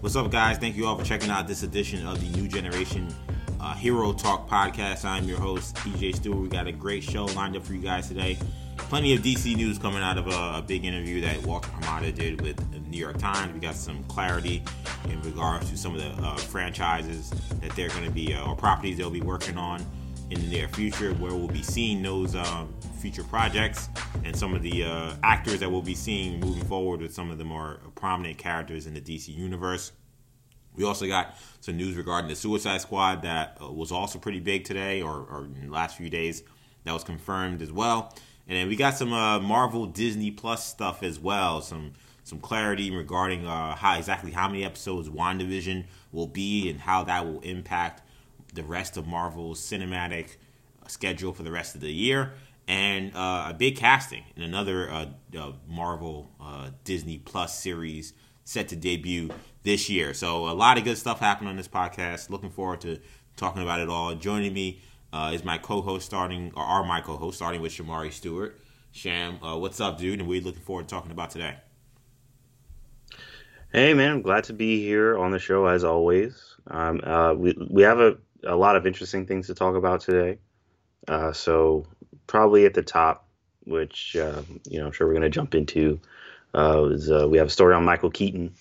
What's up, guys? Thank you all for checking out this edition of the New Generation uh, Hero Talk podcast. I'm your host, EJ Stewart. We got a great show lined up for you guys today. Plenty of DC news coming out of a, a big interview that Walter Hamada did with the New York Times. We got some clarity in regards to some of the uh, franchises that they're going to be, uh, or properties they'll be working on in the near future, where we'll be seeing those um, future projects and some of the uh, actors that we'll be seeing moving forward with some of the more prominent characters in the DC universe. We also got some news regarding the Suicide Squad that uh, was also pretty big today or, or, last few days. That was confirmed as well. And then we got some uh, Marvel Disney Plus stuff as well. Some some clarity regarding uh, how exactly how many episodes WandaVision will be and how that will impact the rest of Marvel's cinematic schedule for the rest of the year and uh, a big casting in another uh, uh, Marvel uh, Disney Plus series set to debut this year. So a lot of good stuff happened on this podcast. Looking forward to talking about it all. Joining me uh, is my co-host, starting or are my co-host, starting with Shamari Stewart. Sham, uh, what's up, dude? And we're looking forward to talking about today. Hey, man, I'm glad to be here on the show as always. Um, we we have a, a lot of interesting things to talk about today. so probably at the top, which uh, you know I'm sure we're going to jump into, uh, is uh, we have a story on Michael Keaton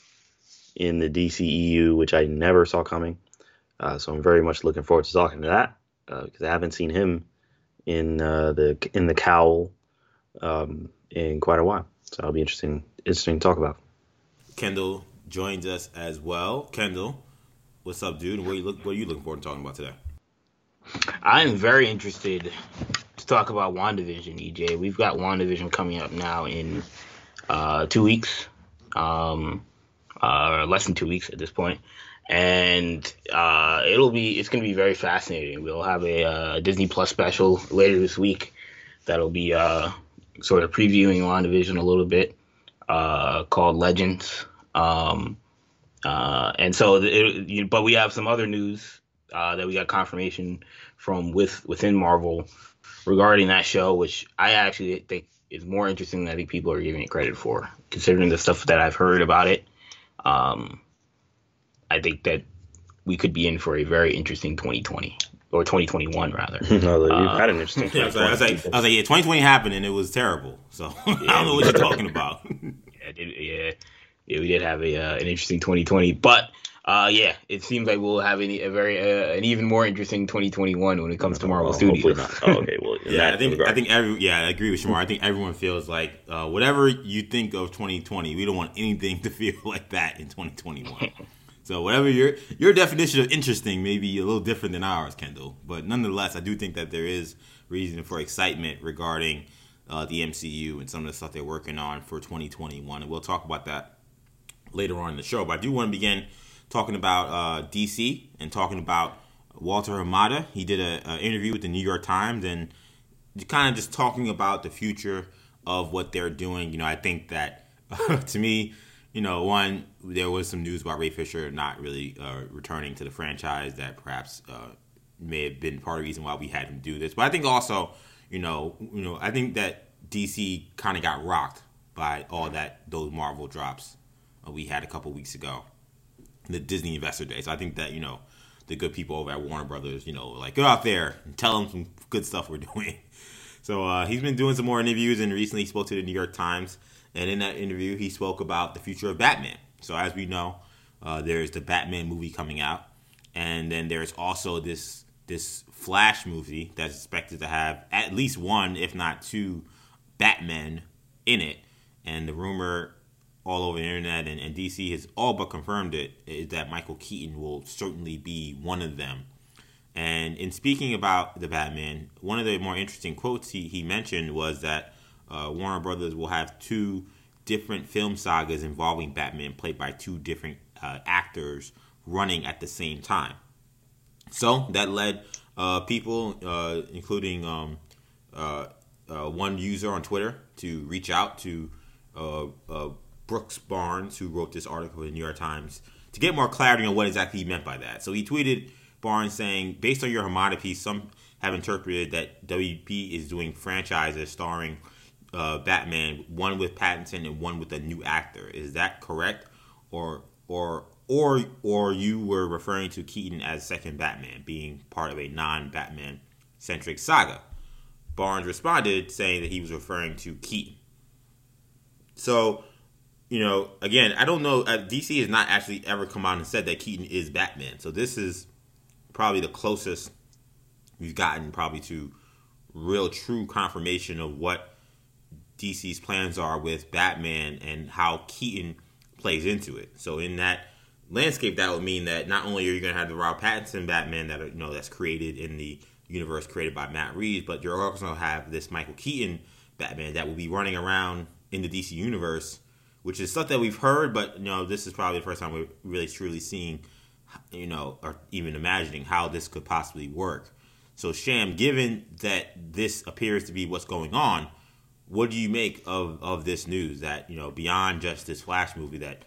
in the DCEU, which I never saw coming. Uh, so I'm very much looking forward to talking to that because uh, I haven't seen him in uh, the in the cowl um, in quite a while. So it'll be interesting interesting to talk about. Kendall joins us as well. Kendall, what's up, dude? What are you look What are you looking forward to talking about today? I'm very interested to talk about WandaVision, EJ. We've got WandaVision coming up now in uh, two weeks, um, uh, less than two weeks at this point, and uh, it'll be it's going to be very fascinating. We'll have a uh, Disney Plus special later this week that'll be uh, sort of previewing WandaVision a little bit, uh, called Legends. Um, and so, it, but we have some other news that we got confirmation from with within Marvel regarding that show, which I actually think is more interesting than I think people are giving it credit for, considering the stuff that I've heard about it. Um, I think that we could be in for a very interesting 2020 or 2021 rather. no, you've uh, had an interesting. Yeah, I, was like, I, was like, I was like, yeah, 2020 happened and it was terrible. So yeah, I don't know what you're talking about. yeah, yeah, yeah, we did have a uh, an interesting 2020, but uh, yeah, it seems like we'll have any, a very uh, an even more interesting 2021 when it comes to Marvel Studios. Oh, okay, well, yeah, I think regard. I think every yeah, I agree with Shamar. I think everyone feels like uh, whatever you think of 2020, we don't want anything to feel like that in 2021. so whatever your your definition of interesting may be a little different than ours, Kendall. But nonetheless, I do think that there is reason for excitement regarding uh, the MCU and some of the stuff they're working on for 2021, and we'll talk about that later on in the show. But I do want to begin talking about uh, DC and talking about Walter Hamada. He did an interview with the New York Times and kind of just talking about the future of what they're doing. You know, I think that to me, you know, one there was some news about Ray Fisher not really uh, returning to the franchise that perhaps uh, may have been part of the reason why we had him do this. But I think also, you know, you know, I think that DC kind of got rocked by all that those Marvel drops uh, we had a couple weeks ago the Disney Investor Day. So I think that you know the good people over at Warner Brothers, you know, like go out there and tell them some good stuff we're doing. So uh, he's been doing some more interviews, and recently he spoke to the New York Times. And in that interview, he spoke about the future of Batman. So as we know, uh, there's the Batman movie coming out, and then there's also this this Flash movie that's expected to have at least one, if not two, Batmen in it. And the rumor all over the internet, and, and DC has all but confirmed it, is that Michael Keaton will certainly be one of them. And in speaking about the Batman, one of the more interesting quotes he, he mentioned was that uh, Warner Brothers will have two different film sagas involving Batman, played by two different uh, actors, running at the same time. So that led uh, people, uh, including um, uh, uh, one user on Twitter, to reach out to Brooks Barnes, who wrote this article in the New York Times, to get more clarity on what exactly he meant by that. So he tweeted Barnes saying, based on your Hamada piece, some have interpreted that WB is doing franchises starring uh, Batman, one with Pattinson and one with a new actor. Is that correct, or or or or you were referring to Keaton as second Batman, being part of a non-Batman centric saga. Barnes responded saying that he was referring to Keaton. So, you know, again, I don't know. Uh, DC has not actually ever come out and said that Keaton is Batman. So this is probably the closest we've gotten probably to real true confirmation of what DC's plans are with Batman and how Keaton plays into it. So in that landscape, that would mean that not only are you going to have the Robert Pattinson Batman that you know that's created in the universe created by Matt Reeves, but you're also going to have this Michael Keaton Batman that will be running around in the DC universe, which is stuff that we've heard, but you know this is probably the first time we're really truly seeing, you know, or even imagining how this could possibly work. So Sham, given that this appears to be what's going on, what do you make of of this news that you know beyond just this Flash movie that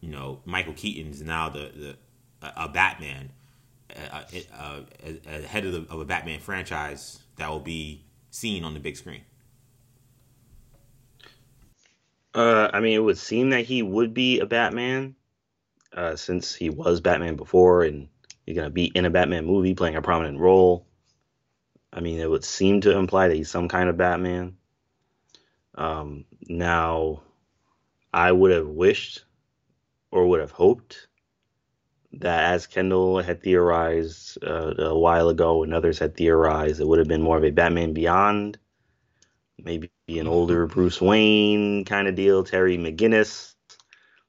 you know Michael Keaton is now the, the a Batman, a, a, a head of, the, of a Batman franchise that will be seen on the big screen. Uh, I mean, it would seem that he would be a Batman, uh, since he was Batman before, and he's gonna be in a Batman movie playing a prominent role. I mean, it would seem to imply that he's some kind of Batman. Um, now, I would have wished or would have hoped that, as Kendall had theorized uh, a while ago and others had theorized, it would have been more of a Batman Beyond, maybe an older Bruce Wayne kind of deal, Terry McGinnis,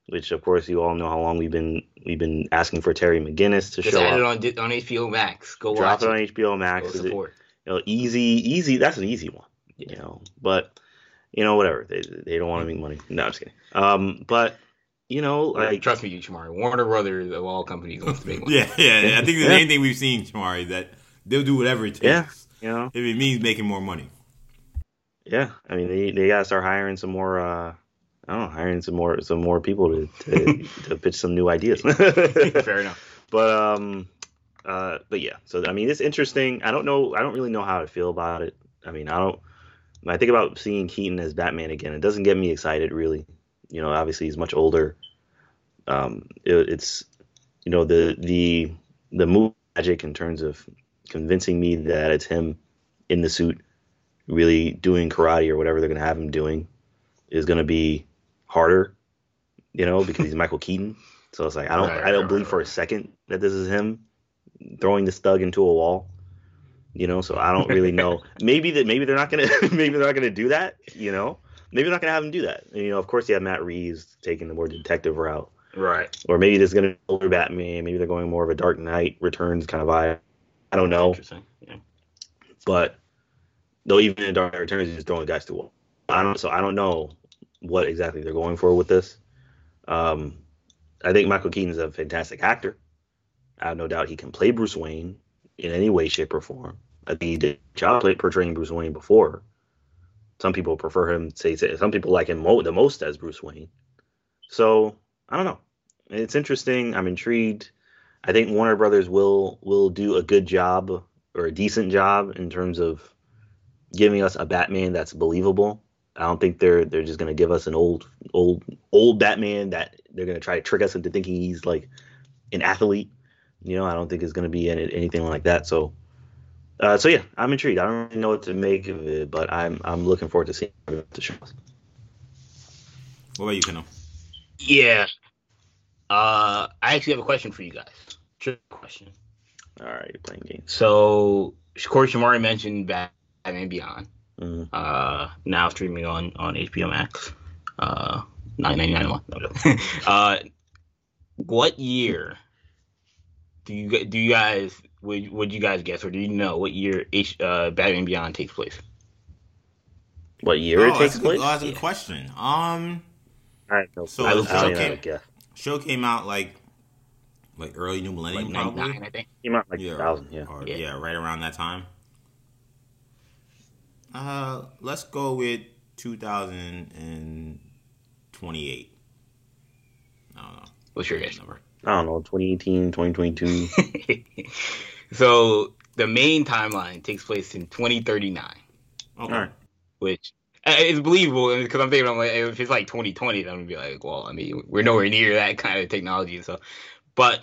which of course you all know how long we've been we've been asking for Terry McGinnis to Just show add up. it on, on HBO Max. Go Drop watch it on it. HBO Go Max. It- support. you know, easy, easy. That's an easy one, you know. But you know, whatever. They they don't want to make money. No, I'm just kidding. Um, but you know, like Trust me, Shamari. Warner Brothers of all companies wants to make money. Yeah, yeah. yeah. I think the Yeah. main thing we've seen, Shamari, is that they'll do whatever it takes. Yeah. you know, If it means making more money. Yeah. I mean, they they gotta start hiring some more. uh I don't know, hiring some more some more people to to, to pitch some new ideas. Fair enough. But um, uh, but yeah. So I mean, it's interesting. I don't know. I don't really know how to feel about it. I mean, I don't. When I think about seeing Keaton as Batman again, it doesn't get me excited really. You know, obviously he's much older. Um, it, it's you know the the the move magic in terms of convincing me that it's him in the suit, really doing karate or whatever they're gonna have him doing, is gonna be harder. You know, because he's Michael Keaton. So it's like I don't Right, I don't right, believe right, for a second that this is him throwing this thug into a wall. You know, so I don't really know. maybe that maybe they're not gonna maybe they're not gonna do that. You know, maybe they're not gonna have him do that. And, you know, of course you have Matt Reeves taking the more detective route, Right. or maybe there's gonna be older Batman. Maybe they're going more of a Dark Knight Returns kind of vibe. I don't know, Interesting. Yeah. but though even in Dark Returns, he's throwing guys to wall. I don't. So I don't know what exactly they're going for with this. Um, I think Michael Keaton's a fantastic actor. I have no doubt he can play Bruce Wayne in any way, shape, or form. I think he did job play portraying Bruce Wayne before. Some people prefer him. Say, say some people like him mo- the most as Bruce Wayne. So I don't know. It's interesting. I'm intrigued. I think Warner Brothers will will do a good job or a decent job in terms of giving us a Batman that's believable. I don't think they're they're just gonna give us an old old old Batman that they're gonna try to trick us into thinking he's like an athlete. You know, I don't think it's gonna be any, anything like that. So, uh, so yeah, I'm intrigued. I don't really know what to make of it, but I'm I'm looking forward to seeing the show. What about you, Keno? Yeah. Uh, I actually have a question for you guys. Trick question. All right, you're playing games. So, Corey Shamari mentioned Batman Beyond. Mhm. Uh, now streaming on on HBO Max. Uh, nine ninety nine a month. No, no. uh, what year do you do you guys would would you guys guess or do you know what year H, uh, Batman Beyond takes place? What year oh, it takes that's a good, place? oh, that's a good Yeah. question. Um, All right, no, So I, it's don't even okay. have a guess. show came out like like early new millennium, ninety probably. nine, I think. Came out like yeah, 2000, yeah. or- Yeah. yeah, right around that time. Uh, let's go with 2028. I don't know. What's your guess? Number. I don't know, 2018, 2022. so the main timeline takes place in 2039, Okay. All right. which it's believable because I'm thinking I'm like if it's like 2020, then I'm gonna be like, well, I mean, we're nowhere near that kind of technology and so. But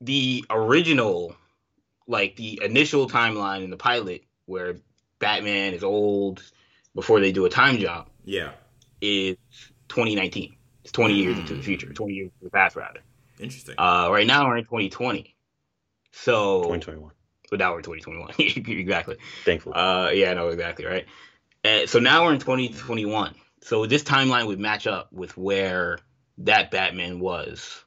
the original, like the initial timeline in the pilot where Batman is old before they do a time jump, Yeah. is 2019. It's 20 years into the future, 20 years into the past rather. Interesting. Uh, right now we're in 2020, so 2021. but now we're in 2021 exactly. Thankfully. Uh, yeah, no, exactly right. Uh, so now we're in 2021. So this timeline would match up with where that Batman was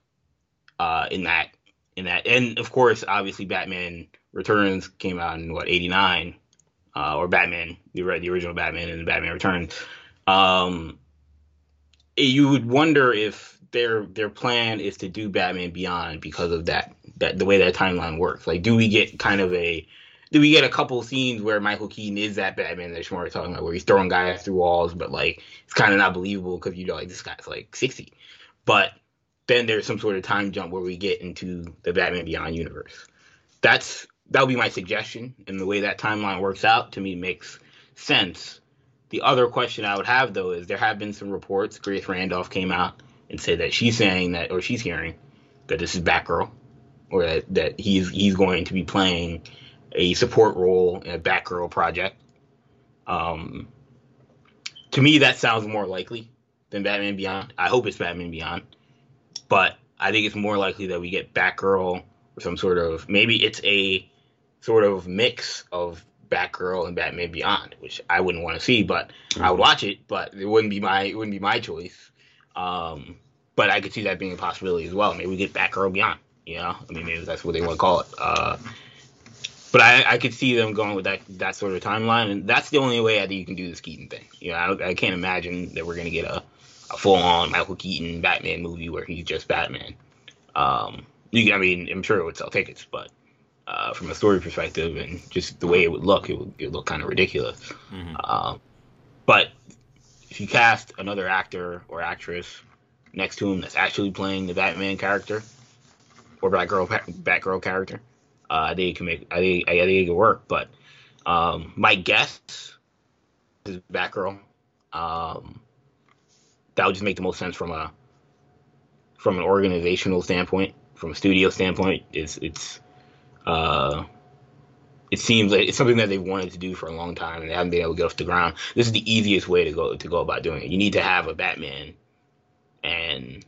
uh, in that in that, and of course, obviously, Batman Returns came out in what 89, uh, or Batman the the original Batman and the Batman Returns. Um, you would wonder if their their plan is to do Batman Beyond because of that that the way that timeline works. Like, do we get kind of a do we get a couple scenes where Michael Keaton is that Batman that was talking about, where he's throwing guys through walls, but like it's kind of not believable because you know like this guy's like sixty, but then there's some sort of time jump where we get into the Batman Beyond universe. That's that would be my suggestion, and the way that timeline works out to me makes sense. The other question I would have though is there have been some reports. Grace Randolph came out and said that she's saying that, or she's hearing that this is Batgirl, or that, that he's he's going to be playing a support role in a Batgirl project. Um, to me, that sounds more likely than Batman Beyond. I hope it's Batman Beyond, but I think it's more likely that we get Batgirl or some sort of maybe it's a sort of mix of Batgirl and Batman Beyond, which I wouldn't want to see, but I would watch it. But it wouldn't be my it wouldn't be my choice. Um, but I could see that being a possibility as well. Maybe we get Batgirl Beyond. You know, I mean, maybe that's what they want to call it. Uh, but I, I could see them going with that that sort of timeline, and that's the only way I think you can do this Keaton thing. You know, I, I can't imagine that we're gonna get a, a full on Michael Keaton Batman movie where he's just Batman. Um, you I mean, I'm sure it would sell tickets, but uh, from a story perspective and just the way it would look, it would, it would look kind of ridiculous. Um, but if you cast another actor or actress next to him that's actually playing the Batman character or Batgirl Batgirl character, uh, I think it can make. I think I think it can work. But um, my guess is Batgirl. Um, that would just make the most sense from a from an organizational standpoint, from a studio standpoint. It's it's uh, it seems like it's something that they've wanted to do for a long time and they haven't been able to get off the ground. This is the easiest way to go to go about doing it. You need to have a Batman, and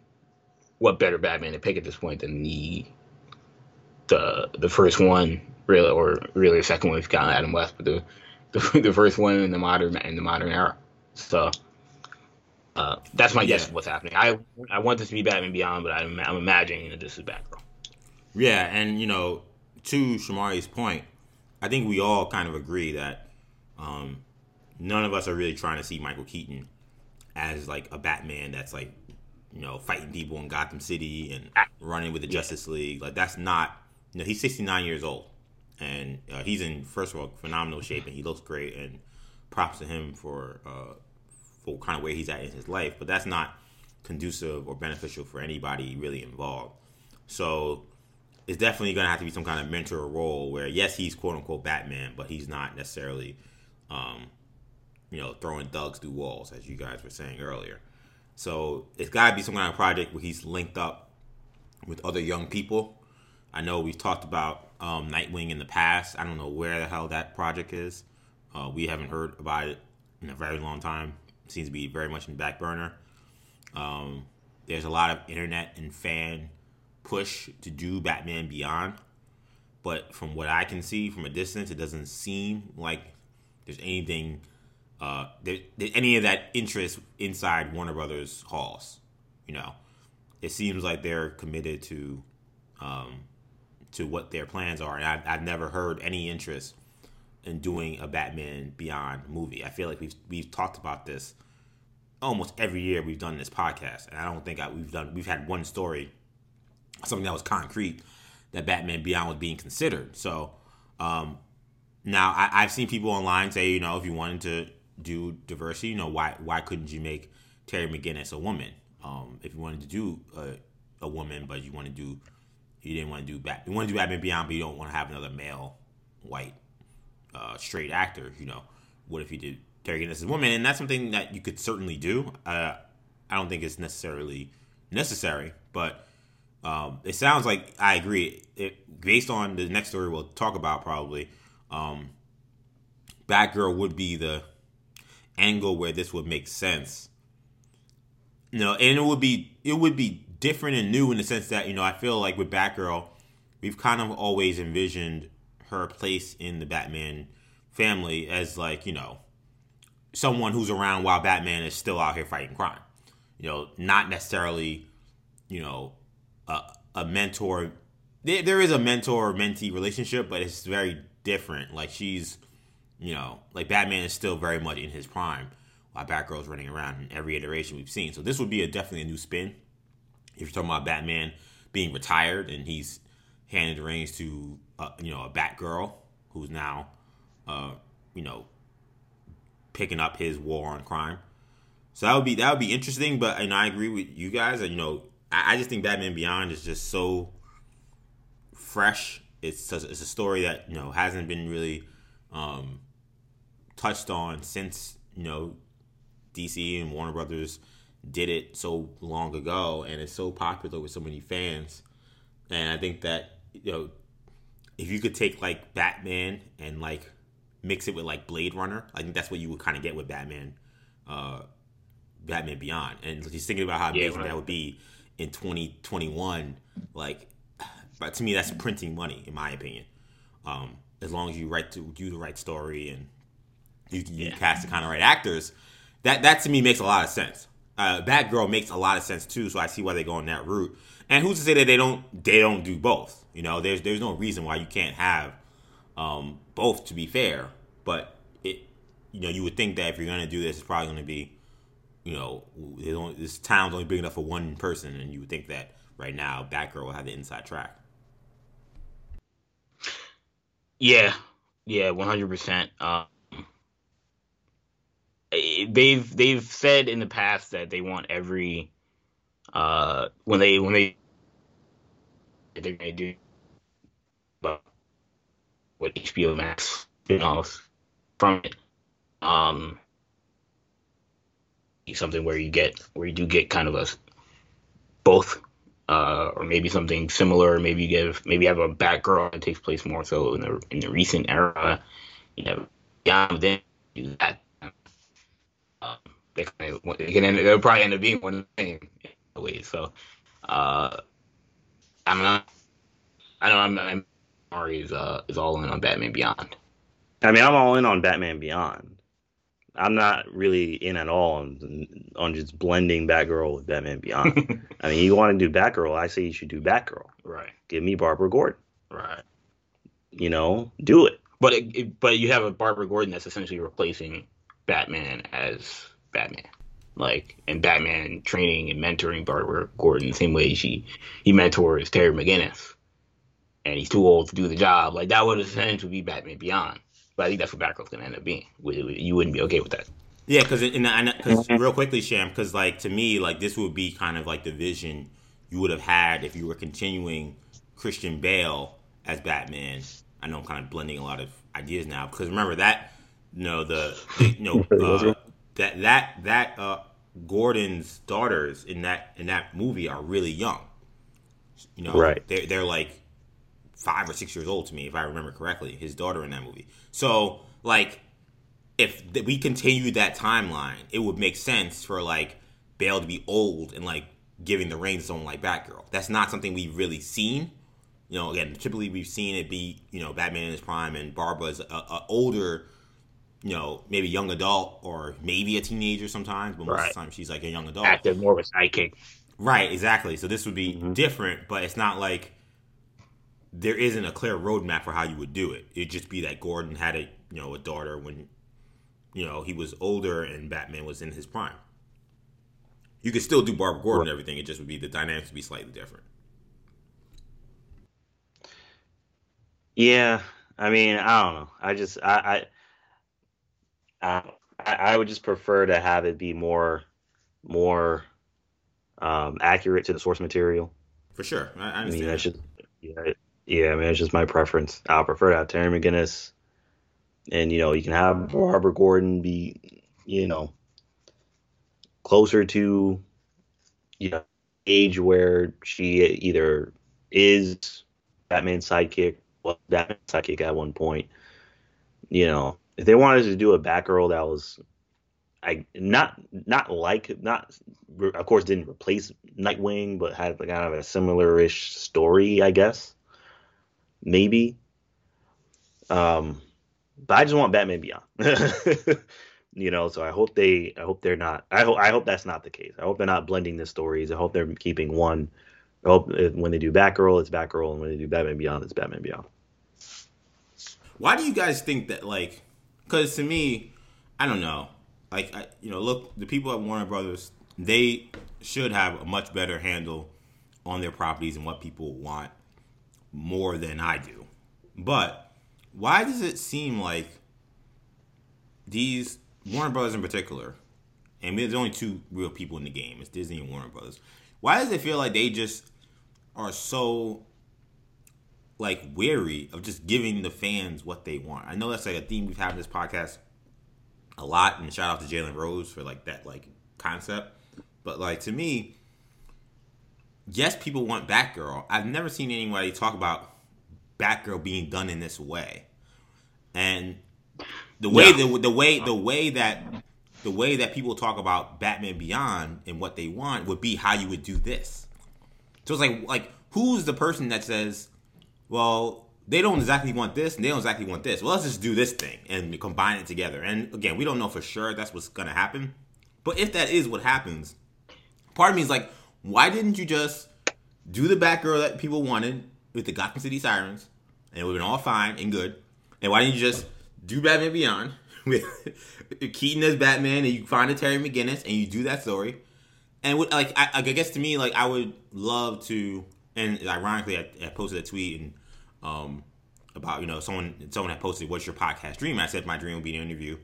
what better Batman to pick at this point than the the the first one, really, or really the second one if you count Adam West, but the the, the first one in the modern in the modern era. So. Uh, that's my guess Yeah. of what's happening. I I want this to be Batman Beyond, but I'm, I'm imagining that this is Batgirl. Yeah, and you know, to Shamari's point, I think we all kind of agree that um, none of us are really trying to see Michael Keaton as like a Batman that's like, you know, fighting people in Gotham City and running with the Justice League. Like that's not. You know, he's 69 years old, and uh, he's in first of all phenomenal shape, and he looks great. And props to him for uh, for kind of where he's at in his life. But that's not conducive or beneficial for anybody really involved. So it's definitely going to have to be some kind of mentor role where, yes, he's quote unquote Batman, but he's not necessarily, um, you know, throwing thugs through walls, as you guys were saying earlier. So it's got to be some kind of project where he's linked up with other young people. I know we've talked about um, Nightwing in the past. I don't know where the hell that project is. Uh, we haven't heard about it in a very long time. seems to be very much in the back burner. Um, there's a lot of internet and fan push to do Batman Beyond, but from what I can see from a distance, it doesn't seem like there's anything, uh, there, any of that interest inside Warner Brothers halls. You know, it seems like they're committed to, um, to what their plans are, and I've, I've never heard any interest in doing a Batman Beyond movie. I feel like we've we've talked about this almost every year we've done this podcast, and I don't think I, we've done we've had one story, something that was concrete that Batman Beyond was being considered. So um, now I, I've seen people online say, you know, if you wanted to do diversity, you know, why why couldn't you make Terry McGinnis a woman? Um, if you wanted to do a, a woman, but you want to do you didn't want to do Bat, you want to do Batman Beyond, but you don't want to have another male white uh, straight actor, you know, what if you did Terry McGinnis as a woman, and that's something that you could certainly do. Uh, I don't think it's necessarily necessary, but um, it sounds like I agree. It, based on the next story we'll talk about, probably um, Batgirl would be the angle where this would make sense. You know, and it would be it would be different and new in the sense that you know I feel like with Batgirl, we've kind of always envisioned her place in the Batman family as like you know someone who's around while Batman is still out here fighting crime. You know, not necessarily you know a, mentor. There, there is a mentor mentee relationship, but it's very different. Like she's you know like Batman is still very much in his prime while Batgirl's running around in every iteration we've seen. So this would be a definitely a new spin. If you're talking about Batman being retired and he's handed the reins to uh, you know a Batgirl who's now uh, you know picking up his war on crime. So that would be that would be interesting. But and I agree with you guys. And you know, I, I just think Batman Beyond is just so fresh. It's a, it's a story that you know hasn't been really um, touched on since you know DC and Warner Brothers did it so long ago, and it's so popular with so many fans. And I think that you know, if you could take like Batman and like mix it with like Blade Runner, I think that's what you would kind of get with Batman, uh, Batman Beyond. And just thinking about how amazing yeah, right. that would be in 2021, like, but to me, that's printing money, in my opinion. Um, as long as you write to do the right story and you, you yeah. cast the kind of right actors, that that to me makes a lot of sense. Uh, Batgirl makes a lot of sense too, so I see why they go on that route. And who's to say that they don't they don't do both? You know, there's there's no reason why you can't have um, both. To be fair, but it you know you would think that if you're gonna do this, it's probably gonna be you know only, this town's only big enough for one person, and you would think that right now Batgirl will have the inside track. Yeah, yeah, one hundred percent. Um, they've they've said in the past that they want every uh when they when they they're gonna do but what HBO Max spin-offs from it. Um something where you get where you do get kind of a both uh, or maybe something similar. Maybe you get maybe you have a Batgirl that takes place more so in the in the recent era. You know, yeah, then do that they kind of they can end, they'll probably end up being one the same ways. So uh, I'm not. I know I'm. I'm Ari is uh is all in on Batman Beyond. I mean, I'm all in on Batman Beyond. I'm not really in at all on on just blending Batgirl with Batman Beyond. I mean, you want to do Batgirl, I say you should do Batgirl. Right. Give me Barbara Gordon. Right. You know, do it. But it, it, but you have a Barbara Gordon that's essentially replacing Batman as Batman. Like and Batman training and mentoring Barbara Gordon the same way she he mentors Terry McGinnis. And he's too old to do the job. Like that would essentially be Batman Beyond. But I think that's what Batgirl's gonna end up being. You wouldn't be okay with that. Yeah, because because real quickly, Sham, because like to me, like this would be kind of like the vision you would have had if you were continuing Christian Bale as Batman. I know I'm kind of blending a lot of ideas now because remember that you know the, the you know uh, that that that uh, Gordon's daughters in that in that movie are really young. You know, right? They're they're like five or six years old to me, if I remember correctly. His daughter in that movie. So like, if we continued that timeline, it would make sense for like Bale to be old and like giving the reins to someone like Batgirl. That's not something we've really seen. You know, again, typically we've seen it be you know Batman in his prime and Barbara's a, a older you know, maybe young adult or maybe a teenager sometimes, but most right. of the time she's like a young adult. Active, more of a sidekick. Right, exactly. So this would be mm-hmm. different, but it's not like there isn't a clear roadmap for how you would do it. It'd just be that Gordon had a you know a daughter when you know he was older and Batman was in his prime. You could still do Barbara Gordon and everything. It just would be the dynamics would be slightly different. Yeah, I mean, I don't know. I just I, I I, I, would just prefer to have it be more more um, accurate to the source material. For sure, I, I, I mean that's just yeah, yeah. I mean it's just my preference. I prefer to have Terry McGinnis, and you know you can have Barbara Gordon be you know, closer to you know age where she either is Batman's sidekick, well, Batman's sidekick at one point. You know, if they wanted to do a Batgirl that was, I not not like not of course didn't replace Nightwing, but had kind of a similar-ish story, I guess. Maybe. Um, but I just want Batman Beyond. you know, so I hope they, I hope they're not. I hope, I hope that's not the case. I hope they're not blending the stories. I hope they're keeping one. I hope when they do Batgirl, it's Batgirl, and when they do Batman Beyond, it's Batman Beyond. Why do you guys think that? Like, because to me, I don't know. Like, I, you know, look, the people at Warner Brothers, they should have a much better handle on their properties and what people want more than I do. But why does it seem like these Warner Brothers in particular, and there's only two real people in the game, it's Disney and Warner Brothers. Why does it feel like they just are so like wary of just giving the fans what they want? I know that's like a theme we've had in this podcast a lot, and shout out to Jalen Rose for like that like concept. But like to me, yes, people want Batgirl. I've never seen anybody talk about Batgirl being done in this way, and the way yeah. the, the way the way that the way that people talk about Batman Beyond and what they want would be how you would do this. So it's like like who's the person that says, well, they don't exactly want this and they don't exactly want this. Well, let's just do this thing and combine it together. And again, we don't know for sure that's what's gonna happen. But if that is what happens, part of me is like, why didn't you just do the Batgirl that people wanted with the Gotham City Sirens, and it would have been all fine and good? And why didn't you just do Batman Beyond with Keaton as Batman, and you find a Terry McGinnis, and you do that story? And like, I, I, guess to me, like, I would love to. And ironically, I, I posted a tweet and um, about you know someone someone had posted, "What's your podcast dream?" I said my dream would be to interview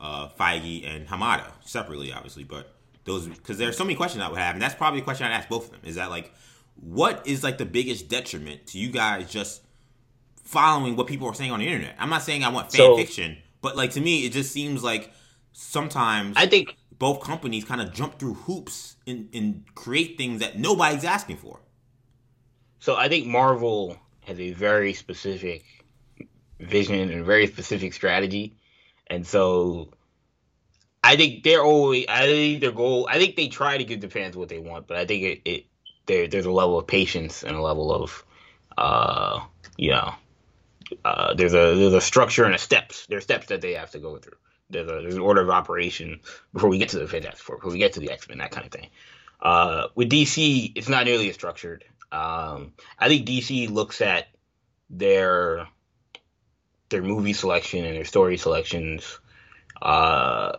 uh, Feige and Hamada separately, obviously, but those because there's so many questions I would have, and that's probably a question I'd ask both of them. Is that like, what is like the biggest detriment to you guys just following what people are saying on the internet? I'm not saying I want fan so, fiction, but like to me, it just seems like sometimes I think both companies kind of jump through hoops and, and create things that nobody's asking for. So I think Marvel has a very specific vision and a very specific strategy, and so I think they're always. I think their goal. I think they try to give the fans what they want, but I think it, it there there's a level of patience and a level of, uh, you know, uh, there's a there's a structure and a steps. There's steps that they have to go through. There's a there's an order of operation before we get to the Fantastic Four, before we get to the X Men, that kind of thing. Uh, with DC, it's not nearly as structured. Um, I think DC looks at their their movie selection and their story selections uh,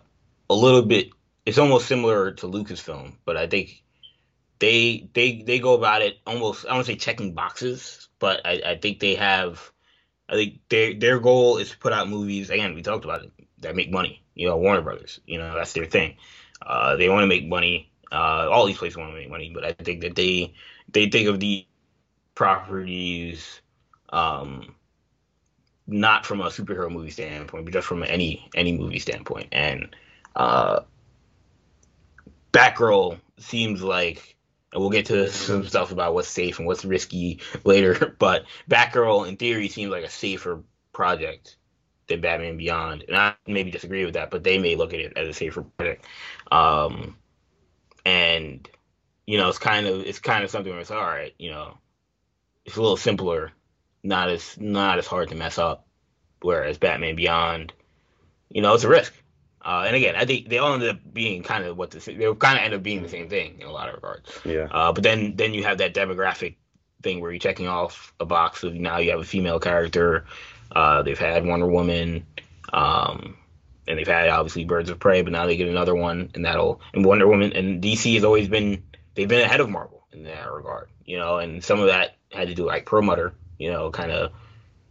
a little bit. It's almost similar to Lucasfilm, but I think they they they go about it almost. I don't say checking boxes, but I, I think they have. I think their their goal is to put out movies. Again, we talked about it that make money. You know, Warner Brothers. You know, that's their thing. Uh, they want to make money. Uh, all these places want to make money, but I think that they they think of the properties um, not from a superhero movie standpoint, but just from any any movie standpoint. And uh, Batgirl seems like, and we'll get to some stuff about what's safe and what's risky later. But Batgirl, in theory, seems like a safer project than Batman Beyond, and I maybe disagree with that, but they may look at it as a safer project. Um, and you know, it's kind of it's kind of something where it's all right, you know, it's a little simpler, not as not as hard to mess up. Whereas Batman Beyond, you know, it's a risk. Uh, and again, I think they all ended up being kind of what the they kind of end up being the same thing in a lot of regards. Yeah. Uh, but then then you have that demographic thing where you're checking off a box of now you have a female character. Uh, they've had Wonder Woman, um, and they've had obviously Birds of Prey, but now they get another one, and that'll and Wonder Woman and DC has always been they've been ahead of Marvel in that regard, you know, and some of that had to do like Perlmutter, you know, kind of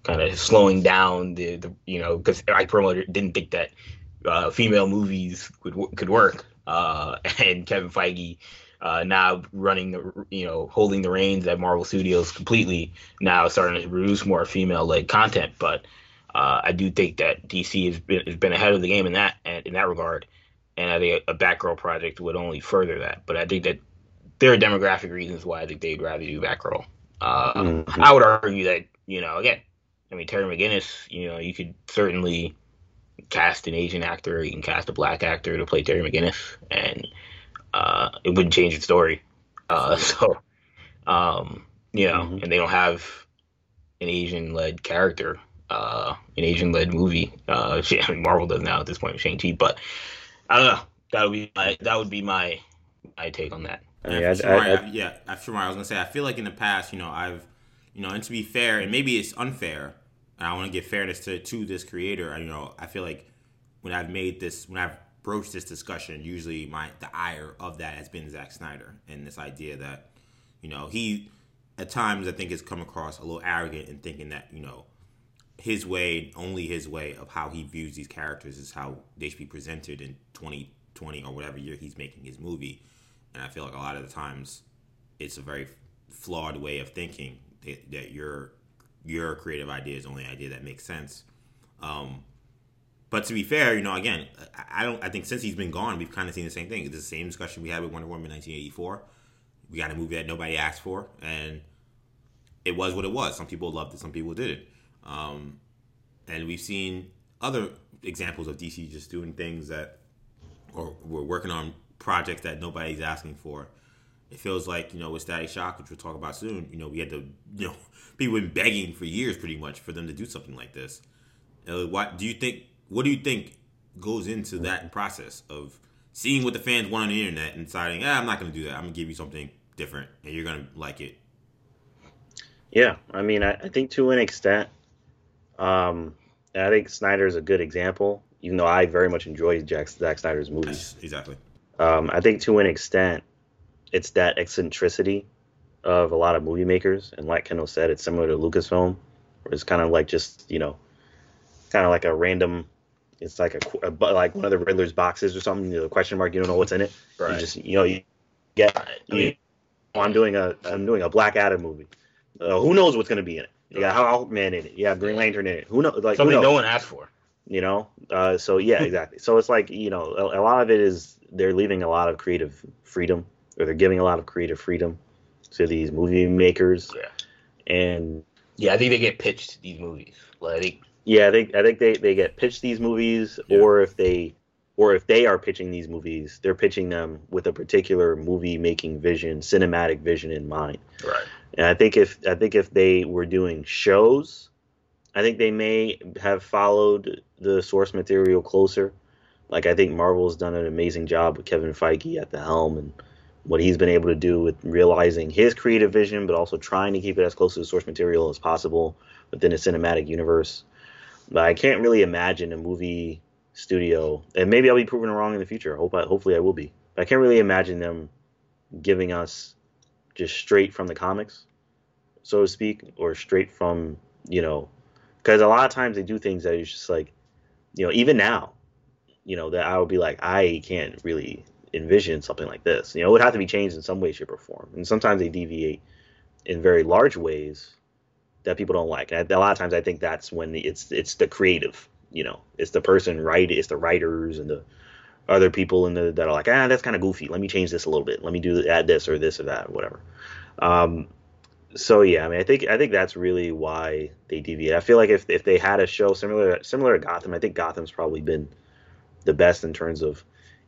kind of slowing down the, the you know because Ike Perlmutter didn't think that uh, female movies could could work, uh, and Kevin Feige uh, now running the you know holding the reins at Marvel Studios completely now starting to produce more female led content, but uh, I do think that DC has been has been ahead of the game in that in that regard. and I think a, a Batgirl project would only further that. But I think that there are demographic reasons why I think they'd rather do Batgirl. Uh, mm-hmm. I would argue that you know again, I mean Terry McGinnis, you know, you could certainly cast an Asian actor, you can cast a black actor to play Terry McGinnis, and uh, it wouldn't change the story. Uh, so, um, you know, mm-hmm. and they don't have an Asian led character, uh, an Asian led movie. Uh, I mean, Marvel does now at this point with Shang Chi, but I don't know. That would be my that would be my my take on that. Yeah, sure, I, I, yeah, sure. I was gonna say I feel like in the past, you know, I've, you know, and to be fair, and maybe it's unfair, and I want to give fairness to to this creator. I, You know, I feel like when I've made this, when I've broached this discussion, usually my the ire of that has been Zack Snyder and this idea that, you know, he at times I think has come across a little arrogant in thinking that you know his way, only his way of how he views these characters is how they should be presented in 2020 or whatever year he's making his movie. And I feel like a lot of the times it's a very flawed way of thinking that, that your your creative idea is the only idea that makes sense. Um, but to be fair, you know, again, I don't. I think since he's been gone, we've kind of seen the same thing. It's the same discussion we had with Wonder Woman 1984. We got a movie that nobody asked for, and it was what it was. Some people loved it, some people didn't. Um, and we've seen other examples of DC just doing things that, or we're working on projects that nobody's asking for. It feels like you know with Static Shock, which we'll talk about soon. You know, we had to, you know, people been begging for years, pretty much, for them to do something like this. Uh, what do you think? What do you think goes into that process of seeing what the fans want on the internet and deciding, ah, I'm not going to do that. I'm going to give you something different, and you're going to like it. Yeah, I mean, I, I think to an extent, um, I think Snyder is a good example, even though I very much enjoy Jack, Zack Snyder's movies. Exactly. Um, I think to an extent, it's that eccentricity of a lot of movie makers, and like Kendall said, it's similar to Lucasfilm, where it's kind of like just you know, kind of like a random. It's like a, a like one of the Riddler's boxes or something. You know, question mark. You don't know what's in it. Right. You just you know you get. You, I'm doing a I'm doing a Black Adam movie. Uh, who knows what's gonna be in it? You got Hawkman in it. You got Green Lantern in it. Who knows? Like something knows? no one asked for. You know. Uh, so yeah, exactly. so it's like you know a, a, lot of it is they're leaving a lot of creative freedom, or they're giving a lot of creative freedom to these movie makers. Yeah. And yeah, I think they get pitched these movies. Like yeah, I think I think they they get pitched these movies, yeah. or if they or if they are pitching these movies, they're pitching them with a particular movie making vision, cinematic vision in mind. Right. And I think if I think if they were doing shows, I think they may have followed the source material closer. Like I think Marvel's done an amazing job with Kevin Feige at the helm and what he's been able to do with realizing his creative vision, but also trying to keep it as close to the source material as possible within a cinematic universe. But I can't really imagine a movie studio, and maybe I'll be proven wrong in the future. Hope I, hopefully I will be. But I can't really imagine them giving us just straight from the comics, so to speak, or straight from you know, because a lot of times they do things that is just like, you know, even now, you know, that I would be like, I can't really envision something like this. You know, it would have to be changed in some way, shape, or form. And sometimes they deviate in very large ways that people don't like. And a lot of times, I think that's when it's it's the creative. You know, it's the person right, it's the writers and the other people in the that are like, ah, that's kind of goofy. Let me change this a little bit. Let me do add this or this or that, or whatever. Um, so yeah, I mean, I think I think that's really why they deviate. I feel like if if they had a show similar similar to Gotham, I think Gotham's probably been the best in terms of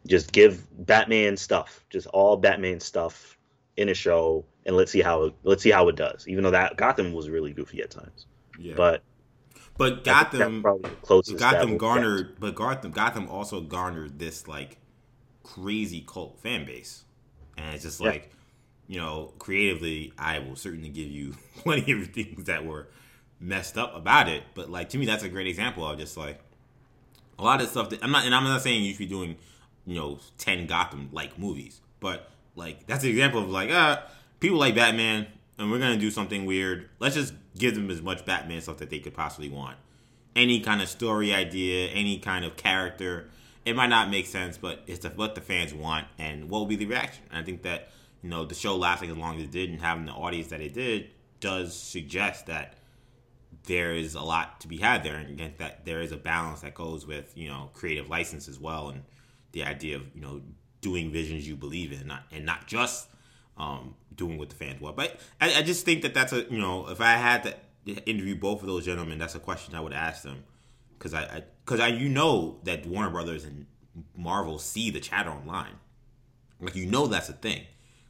just give Batman stuff, just all Batman stuff in a show, and let's see how let's see how it does. Even though that Gotham was really goofy at times, yeah. But but Gotham, Gotham garnered, but Gotham, Gotham also garnered this like crazy cult fan base, and it's just yeah. like, you know, creatively, I will certainly give you plenty of things that were messed up about it. But like to me, that's a great example of just like a lot of stuff that I'm not, and I'm not saying you should be doing, you know, ten Gotham like movies, but like that's an example of like, uh, people like Batman and we're gonna do something weird. Let's just give them as much Batman stuff that they could possibly want. Any kind of story idea, any kind of character. It might not make sense, but it's what the fans want, and what will be the reaction. And I think that you know the show lasting as long as it did and having the audience that it did does suggest that there is a lot to be had there, and that there is a balance that goes with you know creative license as well, and the idea of you know doing visions you believe in, not and not just um, doing what the fans want. But I, I just think that that's a you know if I had to interview both of those gentlemen, that's a question I would ask them because I because I, I, you know that Warner Brothers and Marvel see the chatter online, like you know that's a thing.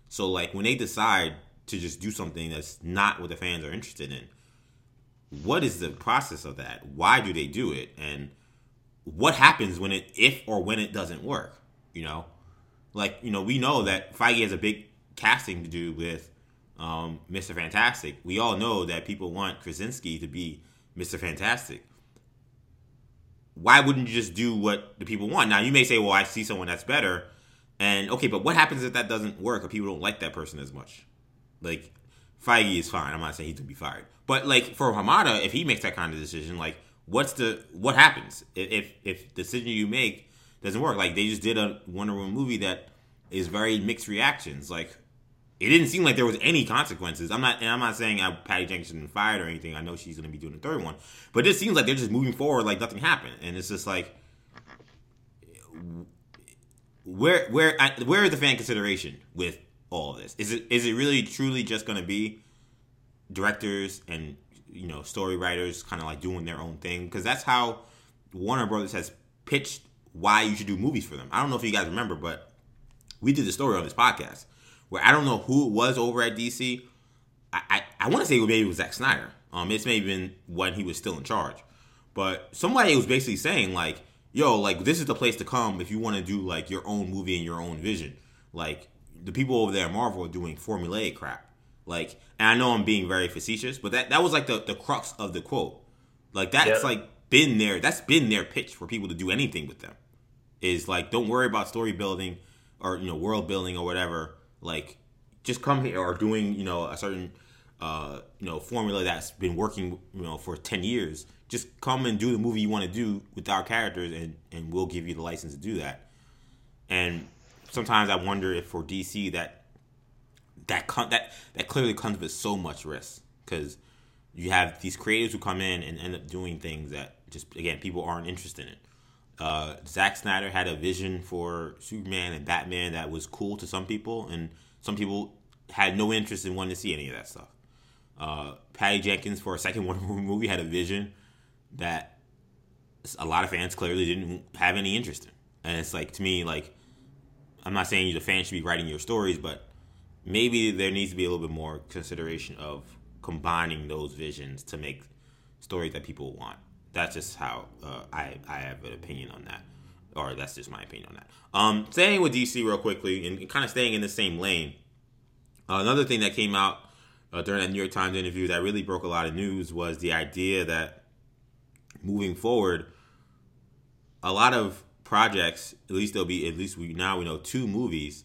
So like when they decide to just do something that's not what the fans are interested in, what is the process of that? Why do they do it? And what happens when it if or when it doesn't work? You know, like you know we know that Feige has a big casting to do with um, Mr. Fantastic. We all know that people want Krasinski to be Mr. Fantastic. Why wouldn't you just do what the people want? Now you may say, "Well, I see someone that's better," and okay, but what happens if that doesn't work or people don't like that person as much? Like Feige is fine. I'm not saying he's gonna be fired, but like for Hamada, if he makes that kind of decision, like what's the what happens if if decision you make doesn't work? Like they just did a Wonder Woman movie that is very mixed reactions. Like it didn't seem like there was any consequences. I'm not, and I'm not saying I, Patty Jenkins been fired or anything. I know she's going to be doing the third one, but it seems like they're just moving forward like nothing happened, and it's just like, where, where, where is the fan consideration with all of this? Is it, is it really truly just going to be directors and you know story writers kind of like doing their own thing? Because that's how Warner Brothers has pitched why you should do movies for them. I don't know if you guys remember, but we did the story on this podcast where I don't know who it was over at DC. I, I, I want to say maybe it was Zack Snyder. Um, it's maybe been when he was still in charge, but somebody was basically saying like, "Yo, like this is the place to come if you want to do like your own movie and your own vision." Like the people over there at Marvel are doing formulaic crap. Like, and I know I'm being very facetious, but that that was like the the crux of the quote. Like that's yeah. like been there. That's been their pitch for people to do anything with them. Is like, don't worry about story building or you know world building or whatever like just come here or doing you know a certain uh, you know formula that's been working you know for 10 years just come and do the movie you want to do with our characters and and we'll give you the license to do that and sometimes i wonder if for dc that that that that clearly comes with so much risk. Because you have these creators who come in and end up doing things that just again people aren't interested in. Uh, Zack Snyder had a vision for Superman and Batman that was cool to some people, and some people had no interest in wanting to see any of that stuff. Uh, Patty Jenkins for a second Wonder Woman movie had a vision that a lot of fans clearly didn't have any interest in, and it's like to me, like I'm not saying the fans should be writing your stories, but maybe there needs to be a little bit more consideration of combining those visions to make stories that people want that's just how uh, I I have an opinion on that, or that's just my opinion on that. Um, staying with DC real quickly and kind of staying in the same lane. Uh, another thing that came out uh, during that New York Times interview that really broke a lot of news was the idea that moving forward, a lot of projects, at least there'll be at least we now we know two movies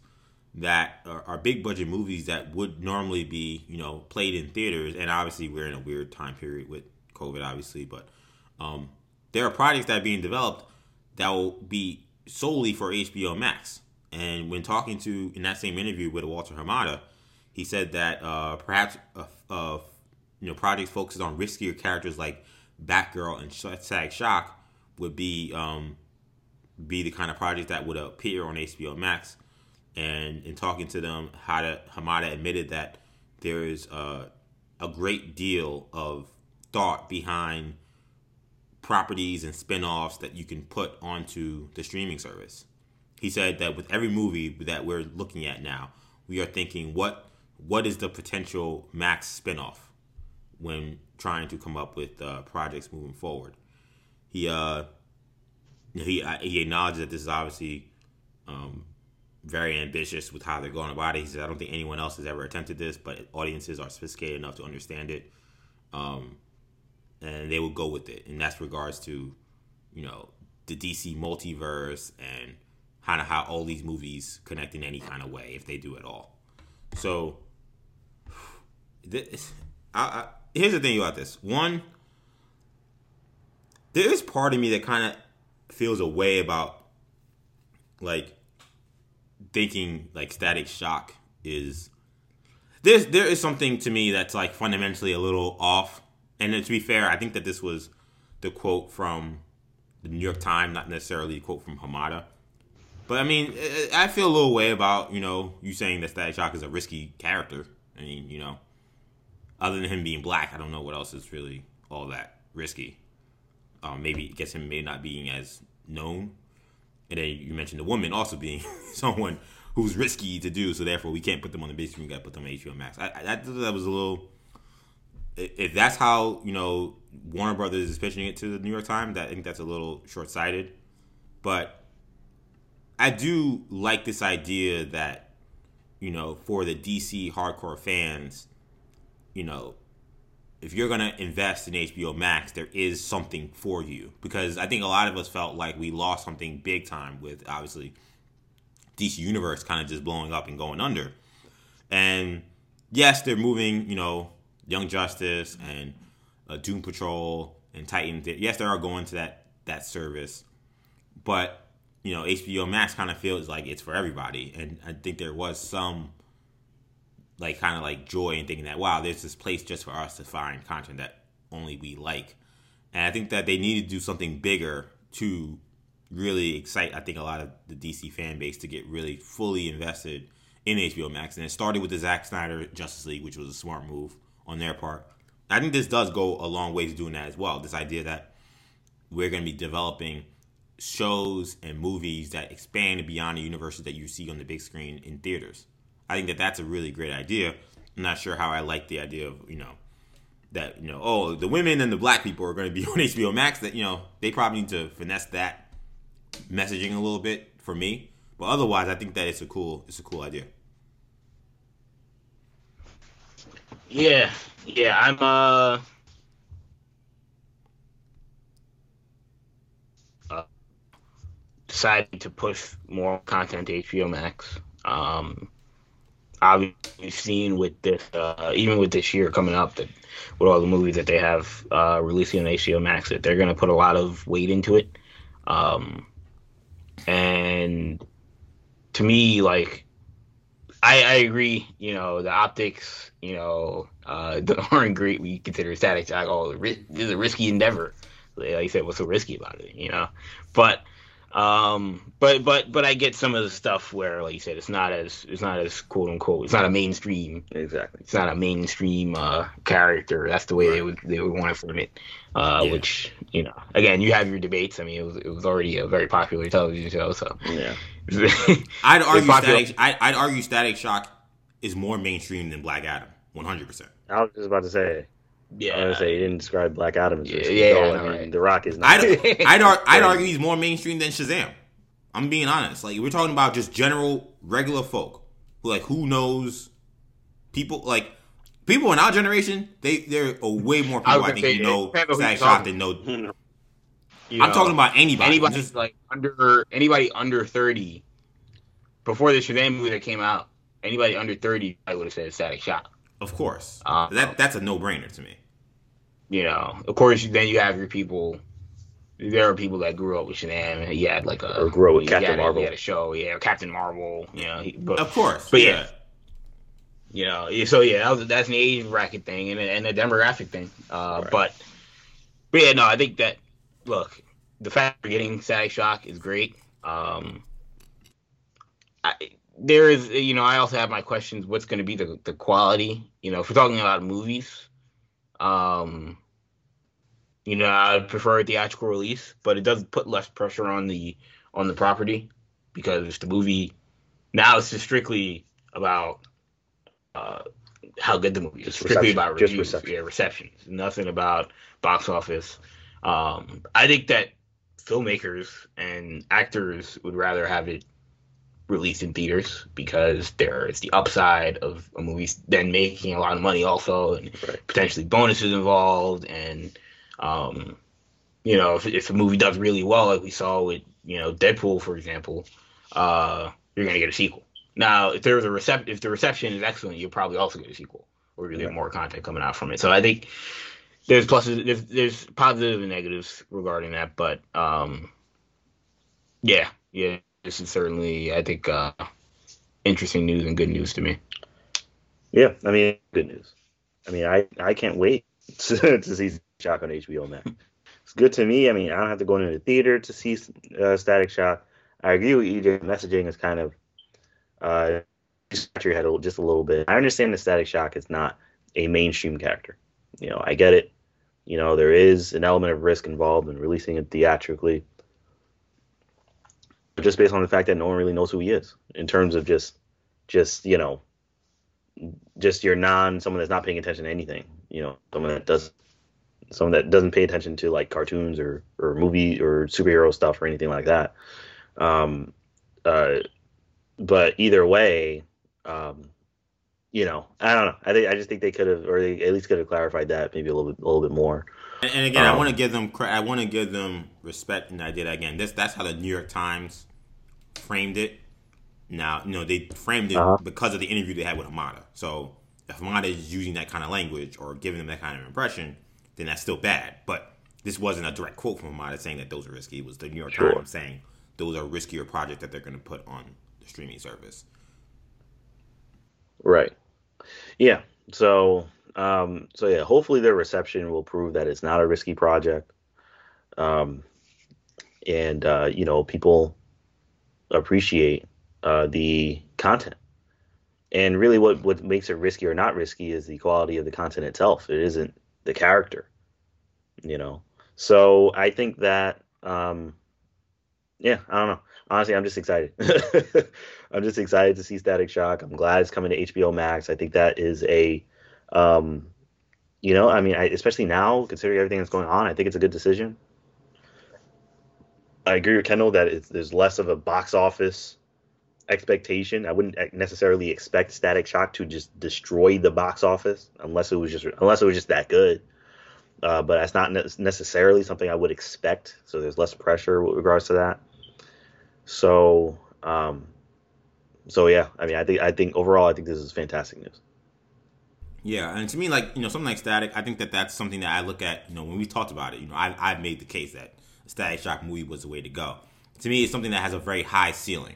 that are, are, big budget movies that would normally be you know played in theaters, and obviously we're in a weird time period with COVID, obviously, but um, there are projects that are being developed that will be solely for HBO Max. And when talking to in that same interview with Walter Hamada, he said that uh, perhaps uh, you know projects focused on riskier characters like Batgirl and Static Shock would be um, be the kind of project that would appear on HBO Max. And in talking to them, Hada, Hamada admitted that there is uh, a great deal of thought behind properties and spin-offs that you can put onto the streaming service. He said that with every movie that we're looking at now, we are thinking what what is the potential max spin-off when trying to come up with uh, projects moving forward. He uh, he uh, he acknowledged that this is obviously um, very ambitious with how they're going about it. He said, "I don't think anyone else has ever attempted this, but audiences are sophisticated enough to understand it." Um, and they will go with it. And that's regards to, you know, the DC multiverse and kind of how all these movies connect in any kind of way, if they do at all. So, this, I, I, here's the thing about this. One, there is part of me that kind of feels a way about, like, thinking like Static Shock is. There's there is something to me that's like fundamentally a little off and to be fair, I think that this was the quote from the New York Times, not necessarily a quote from Hamada. But I mean, I feel a little way about you know you saying that Static Shock is a risky character. I mean, you know, other than him being black, I don't know what else is really all that risky. Um, maybe it gets him may not being as known, and then you mentioned the woman also being someone who's risky to do, so therefore we can't put them on the big screen. We got to put them on HBO Max. I, I, that, that was a little. If that's how you know Warner Brothers is pitching it to the New York Times, that, I think that's a little short sighted. But I do like this idea that you know for the DC hardcore fans, you know, if you're gonna invest in HBO Max, there is something for you because I think a lot of us felt like we lost something big time with obviously DC Universe kind of just blowing up and going under. And yes, they're moving, you know, Young Justice and uh, Doom Patrol and Titans. Yes, they are going to that that service, but you know, HBO Max kind of feels like it's for everybody, and I think there was some like kind of like joy in thinking that wow, there's this place just for us to find content that only we like, and I think that they need to do something bigger to really excite I think a lot of the DC fan base to get really fully invested in HBO Max, and it started with the Zack Snyder Justice League, which was a smart move on their part. I think this does go a long way to doing that as well. This idea that we're going to be developing shows and movies that expand beyond the universes that you see on the big screen in theaters. I think that that's a really great idea. I'm not sure how I like the idea of you know that you know oh the women and the black people are going to be on HBO Max. That you know they probably need to finesse that messaging a little bit for me. But otherwise, I think that it's a cool it's a cool idea. Yeah, yeah, I'm uh, uh decided to push more content to HBO Max. Um, obviously, seen with this, uh, even with this year coming up, that with all the movies that they have uh, releasing on HBO Max, that they're going to put a lot of weight into it. Um, and to me, like, I, I agree. You know, the optics, you know, uh, aren't great. We consider Static Shock, oh, is a risky endeavor. Like you said, what's so risky about it? You know, but um, but but but I get some of the stuff where, like you said, it's not as it's not as quote unquote it's not a mainstream Exactly. it's not a mainstream uh, character. That's the way they would they would want to from it. Uh, Yeah. Which you know, again, you have your debates. I mean, it was it was already a very popular television show, so Yeah. I'd argue popular- Static. I, I'd argue Static Shock is more mainstream than Black Adam, 100. percent I was just about to say. I was yeah, gonna say you didn't describe Black Adam as Yeah, risky. yeah, No, I I mean, right? The Rock is not. I'd I'd, ar- I'd argue he's more mainstream than Shazam. I'm being honest. Like we're talking about just general regular folk who like who knows people like people in our generation. They there are way more I people was I think say, who it know depends on who Static you're Shock talking than know. You I'm know, talking about anybody. anybody Just- like under anybody under thirty before the Shazam movie that came out. Anybody under thirty, I would have said Static Shock. of course, Uh, that that's a no brainer to me. You know, of course, then you have your people. There are people that grew up with Shazam. He had like a Or grew up with Captain had Marvel. He had a show, yeah, Captain Marvel. You know, he, but Of course, But yeah. you know, yeah, so yeah, that was, that's an age bracket thing and a, and a demographic thing. Uh, Right. But but yeah, no, I think that look, the fact we're getting Static Shock is great. Um, I, there is, you know, I also have my questions. What's going to be the the quality? You know, if we're talking about movies, um, you know, I prefer a theatrical release, but it does put less pressure on the on the property because the movie now it's just strictly about uh, how good the movie is. Just strictly reception. about Just reviews, reception. yeah, receptions. Nothing about box office. Um, I think that filmmakers and actors would rather have it released in theaters because there is the upside of a movie then making a lot of money also and Right. potentially bonuses involved and um, you know if, if a movie does really well like we saw with you know deadpool for example uh, you're going to get a sequel now if there's a recep- if the reception is excellent you'll probably also get a sequel or you'll get Right. more content coming out from it so i think there's pluses there's, there's and negatives regarding that but um, yeah yeah this is certainly i think uh, interesting news and good news to me Yeah, I mean, good news. I mean, I, I can't wait to, to see Shock on HBO Max. It's good to me. I mean, I don't have to go into the theater to see uh, Static Shock. I agree with EJ. Messaging is kind of uh, your head just a little bit. I understand the Static Shock is not a mainstream character. You know, I get it. You know, there is an element of risk involved in releasing it theatrically, just based on the fact that no one really knows who he is in terms of just, just you know, just your non someone that's not paying attention to anything. You know, someone that does someone that doesn't pay attention to like cartoons or or movie or superhero stuff or anything like that. Um, uh, but either way, um, you know, I don't know. I think I just think they could have, or they at least could have clarified that maybe a little bit, a little bit more. And, and again, um, I want to give them, I want to give them respect, and I did again. This that's how the New York Times framed it. Now, you know, they framed it uh-huh. because of the interview they had with Hamada. So if Hamada is using that kind of language or giving them that kind of impression, then that's still bad. But this wasn't a direct quote from Hamada saying that those are risky. It was the New York sure. Times saying those are riskier projects that they're going to put on the streaming service. Right. Yeah. So, um, so yeah, hopefully their reception will prove that it's not a risky project. Um, and, uh, you know, people appreciate uh, the content. And really, what, what makes it risky or not risky is the quality of the content itself. It isn't the character, you know. So I think that, um, yeah, I don't know honestly, I'm just excited. I'm just excited to see Static Shock. I'm glad it's coming to HBO Max. I think that is a, um, you know, I mean, I, especially now considering everything that's going on, I think it's a good decision. I agree with Kendall that there's less of a box office expectation. I wouldn't necessarily expect Static Shock to just destroy the box office unless it was just unless it was just that good. Uh, but that's not necessarily something I would expect. So there's less pressure with regards to that. So, um, so yeah, I mean, I think I think overall, I think this is fantastic news. Yeah, and to me, like you know, something like Static, I think that that's something that I look at. You know, when we talked about it, you know, I I've made the case that Static Shock movie was the way to go. To me, it's something that has a very high ceiling.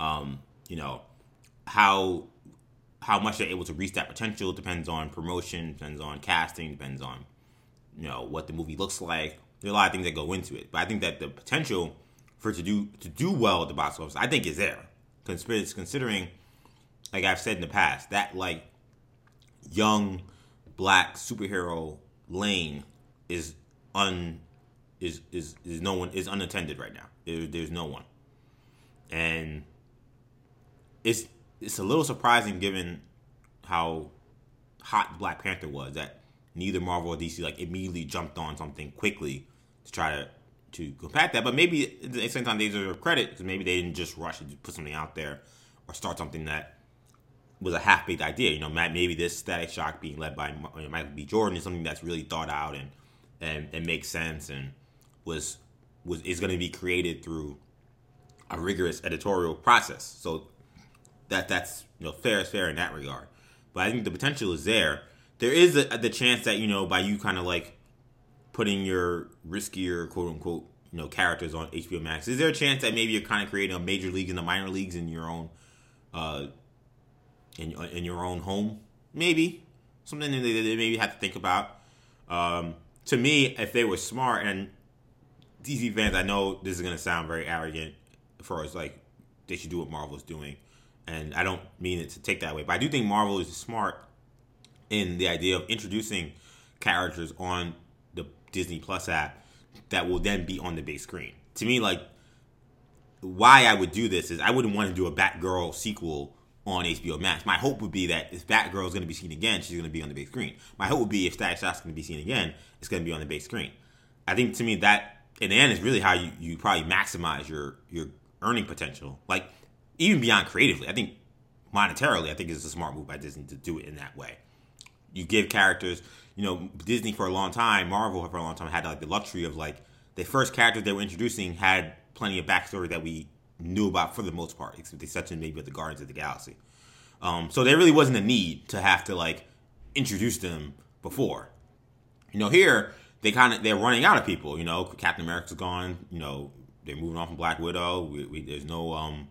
Um, you know, how how much they're able to reach that potential depends on promotion, depends on casting, depends on you know what the movie looks like. There are a lot of things that go into it, but I think that the potential for to do to do well at the box office, I think is there. Considering, like I've said in the past, that like young black superhero lane is un is is is no one is unattended right now. There, there's no one, and it's it's a little surprising given how hot Black Panther was that neither Marvel or DC like immediately jumped on something quickly to try to to combat that. But maybe at the same time, they deserve credit because maybe they didn't just rush and put something out there or start something that was a half baked idea. You know, maybe this Static Shock being led by Michael B. Jordan is something that's really thought out and and, and makes sense and was was is going to be created through a rigorous editorial process. So that that's you know fair is fair in that regard. But I think the potential is there. There is a, the chance that you know by you kind of like putting your riskier quote unquote you know characters on HBO Max. Is there a chance that maybe you're kind of creating a major league in the minor leagues in your own uh in in your own home? Maybe something that they, maybe have to think about. Um, to me, if they were smart and DC fans, I know this is gonna sound very arrogant for us, like they should do what Marvel's doing, and I don't mean it to take that way, but I do think Marvel is smart in the idea of introducing characters on the Disney Plus app that will then be on the big screen. To me, like why I would do this is I wouldn't want to do a Batgirl sequel on HBO Max. My hope would be that if Batgirl is going to be seen again, she's going to be on the big screen. My hope would be if Static Shock's going to be seen again, it's going to be on the big screen. I think to me that in the end is really how you, you probably maximize your your earning potential. Like even beyond creatively, I think monetarily, I think it's a smart move by Disney to do it in that way. You give characters you know, Disney for a long time, Marvel for a long time had like the luxury of like the first characters they were introducing had plenty of backstory that we knew about for the most part, except the exception maybe with the Guardians of the Galaxy. Um, so there really wasn't a need to have to like introduce them before. You know, here they kind of they're running out of people. You know, Captain America's gone. You know, they're moving on from Black Widow. We, we, there's no um,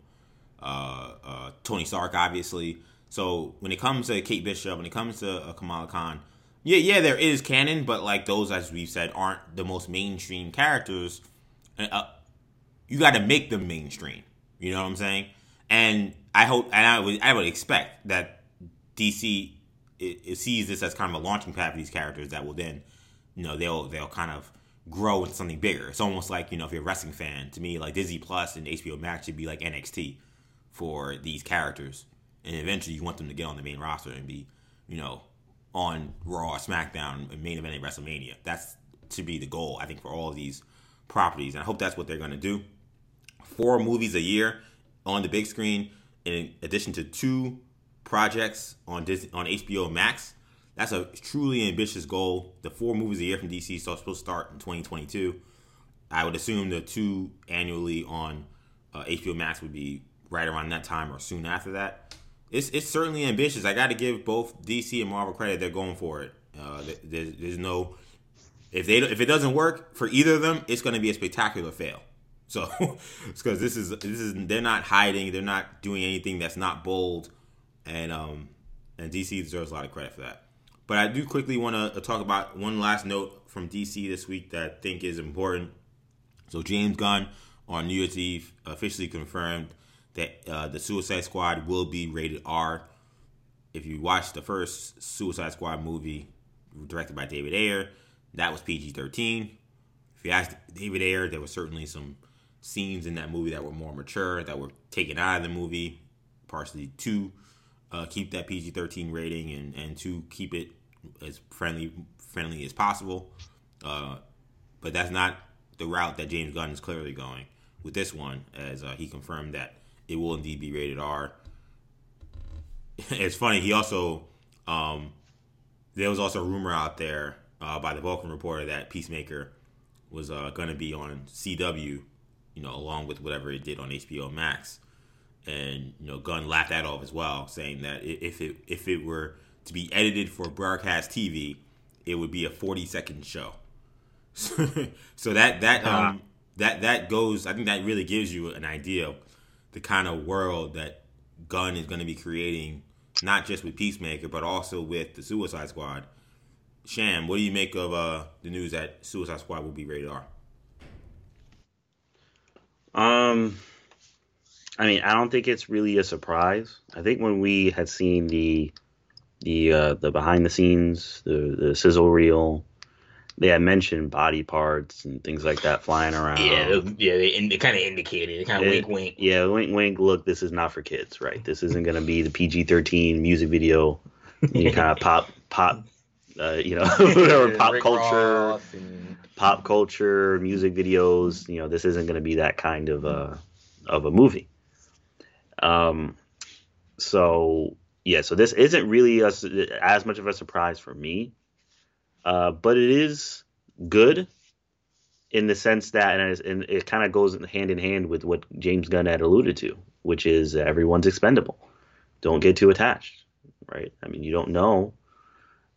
uh, uh, Tony Stark, obviously. So when it comes to Kate Bishop, when it comes to uh, Kamala Khan, yeah, yeah, there is canon, but like those, as we've said, aren't the most mainstream characters. Uh, you got to make them mainstream. You know what I'm saying? And I hope, and I would, I would expect that DC it, it sees this as kind of a launching pad for these characters that will then, you know, they'll they'll kind of grow into something bigger. It's almost like you know, if you're a wrestling fan, to me, like Disney Plus and HBO Max should be like NXT for these characters, and eventually you want them to get on the main roster and be, you know, on Raw, SmackDown, and main event at WrestleMania. That's to be the goal, I think, for all of these properties, and I hope that's what they're going to do. Four movies a year on the big screen, in addition to two projects on Disney, on HBO Max. That's a truly ambitious goal. The four movies a year from DC so supposed to start in 2022. I would assume the two annually on uh, HBO Max would be right around that time or soon after that. It's it's certainly ambitious. I got to give both DC and Marvel credit. They're going for it. Uh, there's, there's no if they if it doesn't work for either of them, it's going to be a spectacular fail. So, because this is this is they're not hiding, they're not doing anything that's not bold and um, and DC deserves a lot of credit for that. But I do quickly want to uh, talk about one last note from DC this week that I think is important. So James Gunn on New Year's Eve officially confirmed that uh, the Suicide Squad will be rated R. If you watch the first Suicide Squad movie directed by David Ayer, that was PG 13. If you ask David Ayer, there were certainly some scenes in that movie that were more mature, that were taken out of the movie, partially to uh, keep that PG thirteen rating and and to keep it as friendly friendly as possible. Uh, but that's not the route that James Gunn is clearly going with this one, as uh, he confirmed that it will indeed be rated R. it's funny. He also um, there was also a rumor out there uh, by the Vulcan reporter that Peacemaker was uh, going to be on CW, you know, along with whatever it did on HBO Max and you know Gunn laughed that off as well, saying that if it if it were to be edited for broadcast TV, it would be a 40 second show. so that that um uh-huh. that that goes. I think that really gives you an idea of the kind of world that Gunn is going to be creating, not just with Peacemaker, but also with the Suicide Squad. Sham, what do you make of uh, the news that Suicide Squad will be rated R? Um, I mean, I don't think it's really a surprise. I think when we had seen the the uh, the behind the scenes, the the sizzle reel, they had mentioned body parts and things like that flying around. Yeah, yeah, they, they kind of indicated, kind of wink, wink. Yeah, wink, wink. Look, this is not for kids, right? This isn't going to be the PG thirteen music video. You kind of pop, pop, uh, you know, whatever pop Rick culture, and... pop culture, music videos. You know, this isn't going to be that kind of uh, of a movie. Um, so yeah, so this isn't really a, as much of a surprise for me, uh, but it is good in the sense that, and, and it kind of goes hand in hand with what James Gunn had alluded to, which is everyone's expendable. Don't get too attached, right? I mean, you don't know,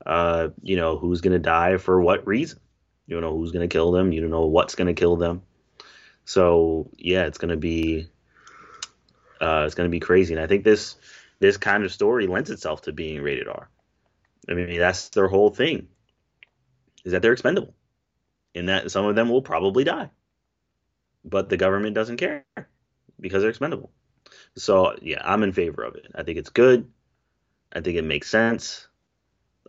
uh, you know, who's going to die for what reason. You don't know who's going to kill them. You don't know what's going to kill them. So yeah, it's going to be uh, it's going to be crazy. And I think this this kind of story lends itself to being rated R. I mean, that's their whole thing is that they're expendable, and that some of them will probably die, but the government doesn't care because they're expendable. So yeah, I'm in favor of it. I think it's good. I think it makes sense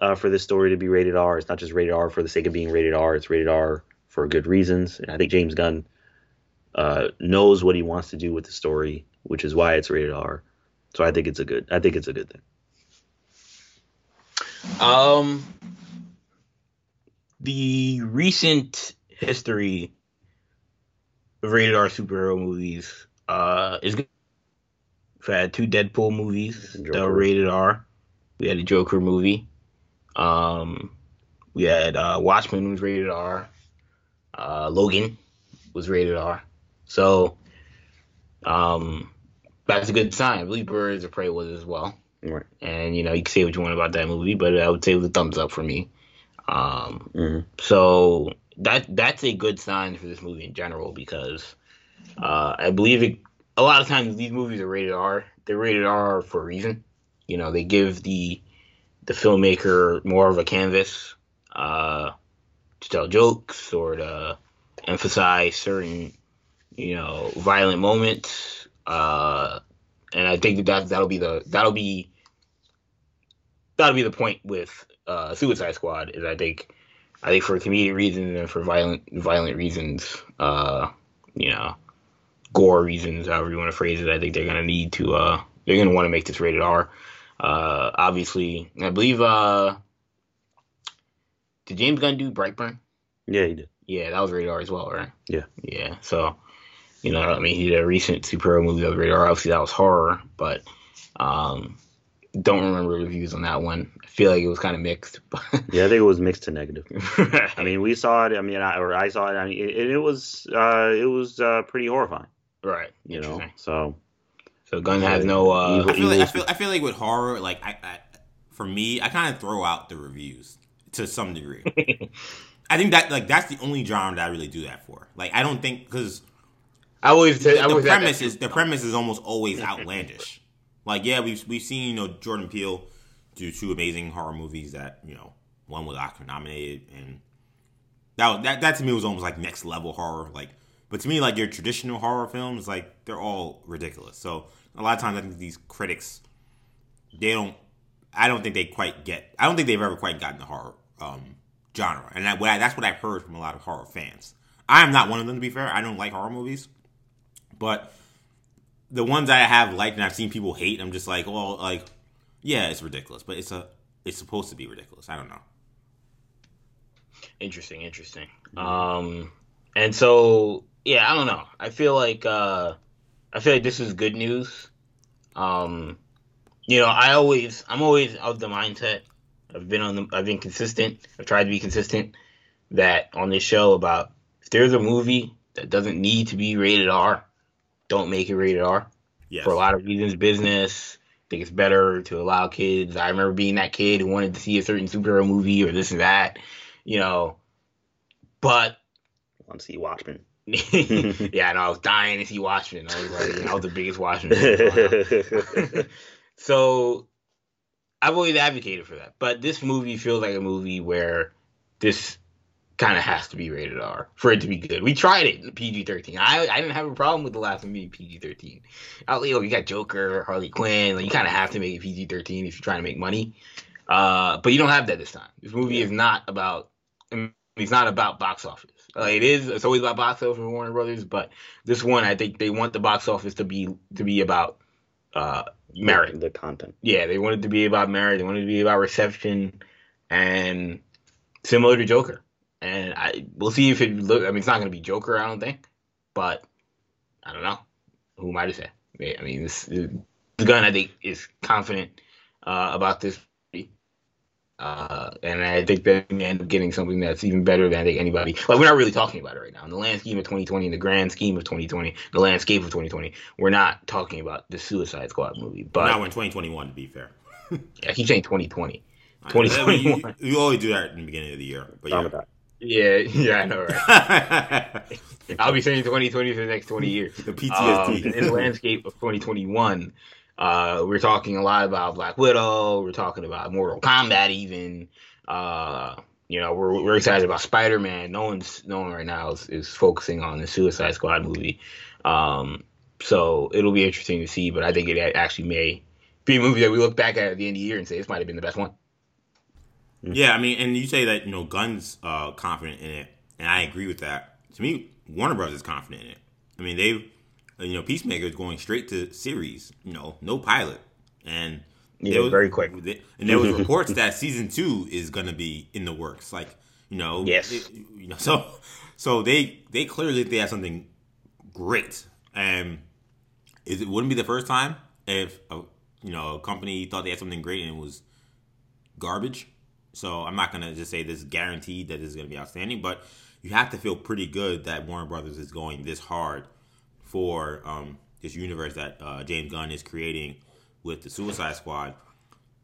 uh, for this story to be rated R. It's not just rated R for the sake of being rated R. It's rated R for good reasons. And I think James Gunn uh, knows what he wants to do with the story which is why it's rated R. So I think it's a good. I think it's a good thing. Um, the recent history of rated R superhero movies uh, is good. We've had two Deadpool movies that were rated R. We had a Joker movie. Um, we had uh, Watchmen was rated R. Uh, Logan was rated R. So um, that's a good sign. I believe Birds of Prey was as well. Right. And you know, you can say what you want about that movie, but I would say it was a thumbs up for me. Um, mm-hmm. So that that's a good sign for this movie in general because uh, I believe it, a lot of times these movies are rated R. They're rated R for a reason. You know, they give the the filmmaker more of a canvas uh, to tell jokes or to emphasize certain you know, violent moments. Uh, and I think that, that that'll be the that'll be that'll be the point with uh, Suicide Squad. Is I think I think for comedic reasons and for violent violent reasons, uh, you know, gore reasons, however you want to phrase it, I think they're gonna need to uh, they're gonna want to make this rated R. Uh, obviously, I believe uh, did James Gunn do Brightburn? Yeah, he did. Yeah, that was rated R as well, right? Yeah. Yeah. So, you know, I mean, he did a recent superhero movie that was rated R. Obviously, that was horror, but um, don't remember reviews on that one. I feel like it was kind of mixed. Yeah, I think it was mixed to negative. I mean, we saw it. I mean, I, or I saw it. I mean, it, it was uh, it was uh, pretty horrifying. right. You know, so So Gunn has no. Uh, Evil- I feel like I feel I feel like with horror, like I, I for me, I kind of throw out the reviews to some degree. I think that like that's the only genre that I really do that for. Like I don't think because I always say I the always had premise is the premise is almost always outlandish. Like yeah, we've we've seen you know Jordan Peele do two amazing horror movies that you know one was Oscar nominated and that was, that that to me was almost like next level horror. Like, but to me like your traditional horror films like they're all ridiculous. So a lot of times I think these critics they don't. I don't think they quite get. I don't think they've ever quite gotten the horror um, genre, and that, what I, that's what I've heard from a lot of horror fans. I am not one of them, to be fair. I don't like horror movies, but the ones I have liked and I've seen people hate, I'm just like, well, like, yeah, it's ridiculous, but it's a, it's supposed to be ridiculous. I don't know. Interesting, interesting. Um, and so yeah, I don't know. I feel like uh, I feel like this is good news. Um, you know, I always, I'm always of the mindset. I've been on the, I've been consistent. I've tried to be consistent. That on this show about if there's a movie that doesn't need to be rated R, don't make it rated R Yes. for a lot of reasons. Business. I think it's better to allow kids. I remember being that kid who wanted to see a certain superhero movie or this and that, you know. But want to see Watchmen. yeah, I know I was dying to see Watchmen. I was like, you know, I was the biggest Watchmen. fan. so I've always advocated for that, but this movie feels like a movie where this kind of has to be rated R for it to be good. We tried it in PG thirteen. I I didn't have a problem with the last one being PG thirteen. Out you know, you got Joker, Harley Quinn. Like, you kind of have to make it PG thirteen if you're trying to make money. Uh, but you don't have that this time. This movie is not about. It's not about box office. Uh, it is. It's always about box office for Warner Brothers, but this one, I think they want the box office to be to be about uh, merit. the content. Yeah, they wanted to be about merit. They wanted to be about reception, and similar to Joker. And I we'll see if it look. I mean, it's not going to be Joker, I don't think, but I don't know. Who am I to say? I mean, this the Gunn I think is confident uh, about this. Uh, and I think we end up getting something that's even better than I think anybody. Like we're not really talking about it right now. In the land scheme of 2020, in the grand scheme of 2020, the landscape of 2020, we're not talking about the Suicide Squad movie. But Now we're in 2021, to be fair. I keep saying 2020. I mean, 2021. You, you always do that in the beginning of the year, but yeah. Yeah, yeah, I know, right? I'll be saying 2020 for the next 20 years. the Um, PTSD. in the landscape of 2021, uh, we're talking a lot about Black Widow. We're talking about Mortal Kombat, even. Uh, you know, we're we're excited about Spider Man. No one's no one right now is, is focusing on the Suicide Squad movie. Um, so it'll be interesting to see. But I think it actually may be a movie that we look back at at the end of the year and say this might have been the best one. Yeah, I mean, and you say that you know Gunn's uh, confident in it, and I agree with that. To me, Warner Brothers is confident in it. I mean, they've uh, you know Peacemaker is going straight to series, you know, no pilot, and Yeah, was- very quick. And there was reports that season two is going to be in the works, like you know, Yes. it- you know, so so they they clearly they have something great, and is it wouldn't be the first time if a, you know a company thought they had something great and it was garbage. So I'm not gonna just say this is guaranteed that this is gonna be outstanding, but you have to feel pretty good that Warner Brothers is going this hard for um, this universe that uh, James Gunn is creating with the Suicide Squad.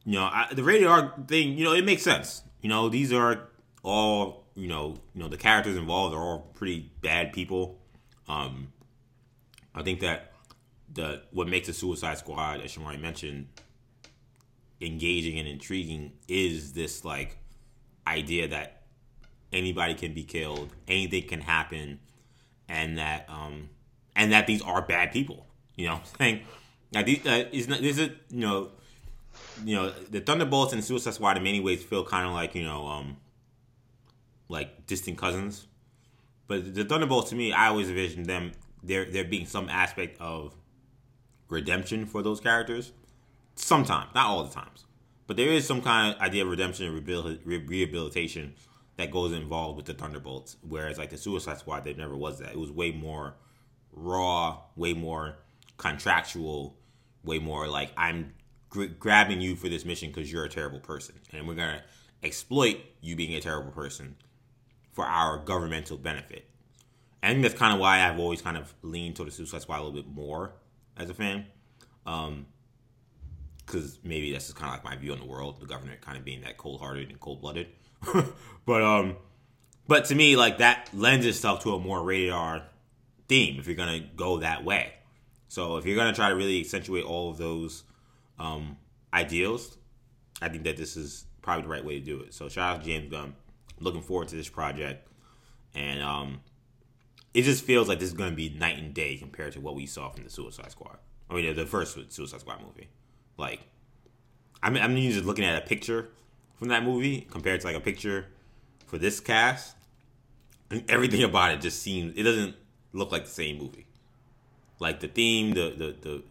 You know, I, the rated R thing, you know, it makes sense. You know, these are all you know, you know, the characters involved are all pretty bad people. Um, I think that the what makes the Suicide Squad, as Shamari mentioned, engaging and intriguing is this like idea that anybody can be killed, anything can happen, and that um, and that these are bad people. You know, saying now these uh, is not this is you know you know the Thunderbolts and Suicide Squad in many ways feel kind of like you know um like distant cousins, but the Thunderbolts to me I always envision them there there being some aspect of redemption for those characters. Sometimes, not all the times, but there is some kind of idea of redemption and rehabilitation that goes involved with the Thunderbolts. Whereas like the Suicide Squad, there never was that. It was way more raw, way more contractual, way more like I'm gr- grabbing you for this mission because you're a terrible person, and we're gonna exploit you being a terrible person for our governmental benefit. I think that's kind of why I've always kind of leaned toward the Suicide Squad a little bit more as a fan. Um, because maybe that's just kind of like my view on the world, the government kind of being that cold hearted and cold blooded. but um, but to me, like that lends itself to a more rated R theme if you're gonna go that way. So if you're gonna try to really accentuate all of those um, ideals, I think that this is probably the right way to do it. So shout out to James Gunn. Looking forward to this project, and um, it just feels like this is to be night and day compared to what we saw from the Suicide Squad. I mean, the first Suicide Squad movie. Like, I mean, I'm just looking at a picture from that movie compared to like a picture for this cast, and everything about it just seems it doesn't look like the same movie. Like the theme, the the the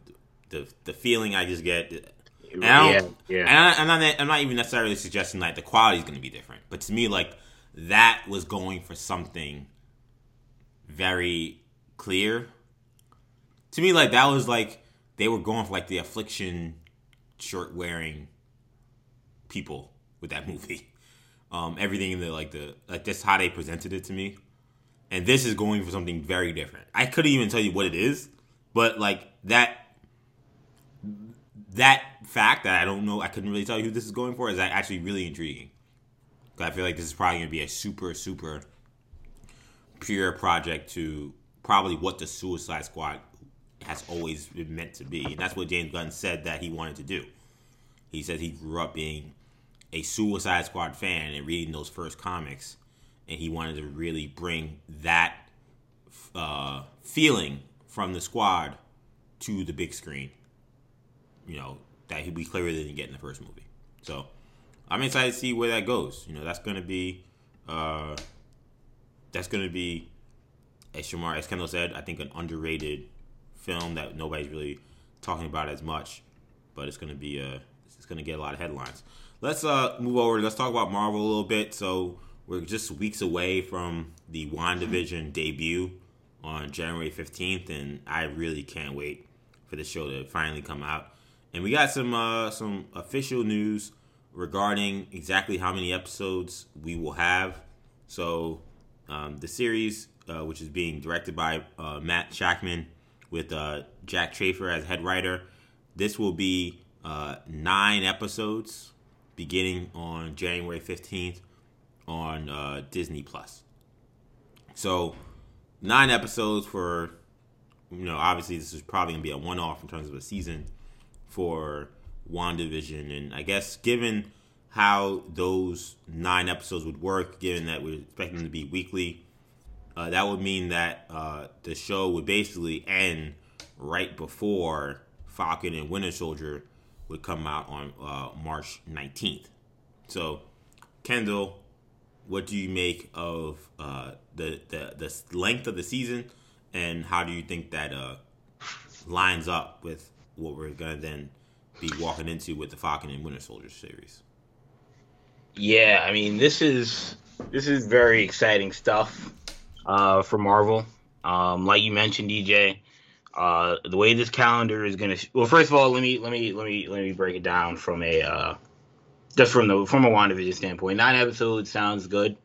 the, the feeling I just get. And I yeah, yeah. And I, am not, I'm not even necessarily suggesting like the quality is going to be different, but to me, like that was going for something very clear. To me, like that was like they were going for like the affliction shirt wearing people with that movie. Um, everything in the like the like that's how they presented it to me, and this is going for something very different. I couldn't even tell you what it is, but like that that fact that I don't know, I couldn't really tell you who this is going for is actually really intriguing. I feel like this is probably going to be a super super pure project to probably what the Suicide Squad has always been meant to be. And that's what James Gunn said that he wanted to do. He said he grew up being a Suicide Squad fan and reading those first comics, and he wanted to really bring that uh, feeling from the squad to the big screen. You know that he we clearly didn't get in the first movie. So I'm excited to see where that goes. You know that's to be uh, that's to be, as Shamar, as Kendall said, I think an underrated film that nobody's really talking about as much, but it's going to be a, it's going to get a lot of headlines. Let's uh move over. Let's talk about Marvel a little bit. So we're just weeks away from the WandaVision debut on January 15th, and I really can't wait for the show to finally come out. And we got some uh, some official news regarding exactly how many episodes we will have. So um, the series, uh, which is being directed by uh, Matt Shakman with uh, Jac Schaeffer as head writer, this will be uh, nine episodes beginning on January 15th on uh, Disney Plus. So, nine episodes for, you know, obviously this is probably going to be a one off in terms of a season for WandaVision. And I guess given how those nine episodes would work, given that we're expecting them to be weekly. Uh, that would mean that uh, the show would basically end right before Falcon and Winter Soldier would come out on uh, March 19th. So, Kendall, what do you make of uh, the, the the length of the season, and how do you think that uh, lines up with what we're gonna then be walking into with the Falcon and Winter Soldier series? Yeah, I mean this is this is very exciting stuff uh, for Marvel. Um, like you mentioned, DJ, uh, the way this calendar is gonna. Sh- well, first of all, let me let me let me let me break it down from a uh, just from the from a WandaVision standpoint. Nine episodes sounds good.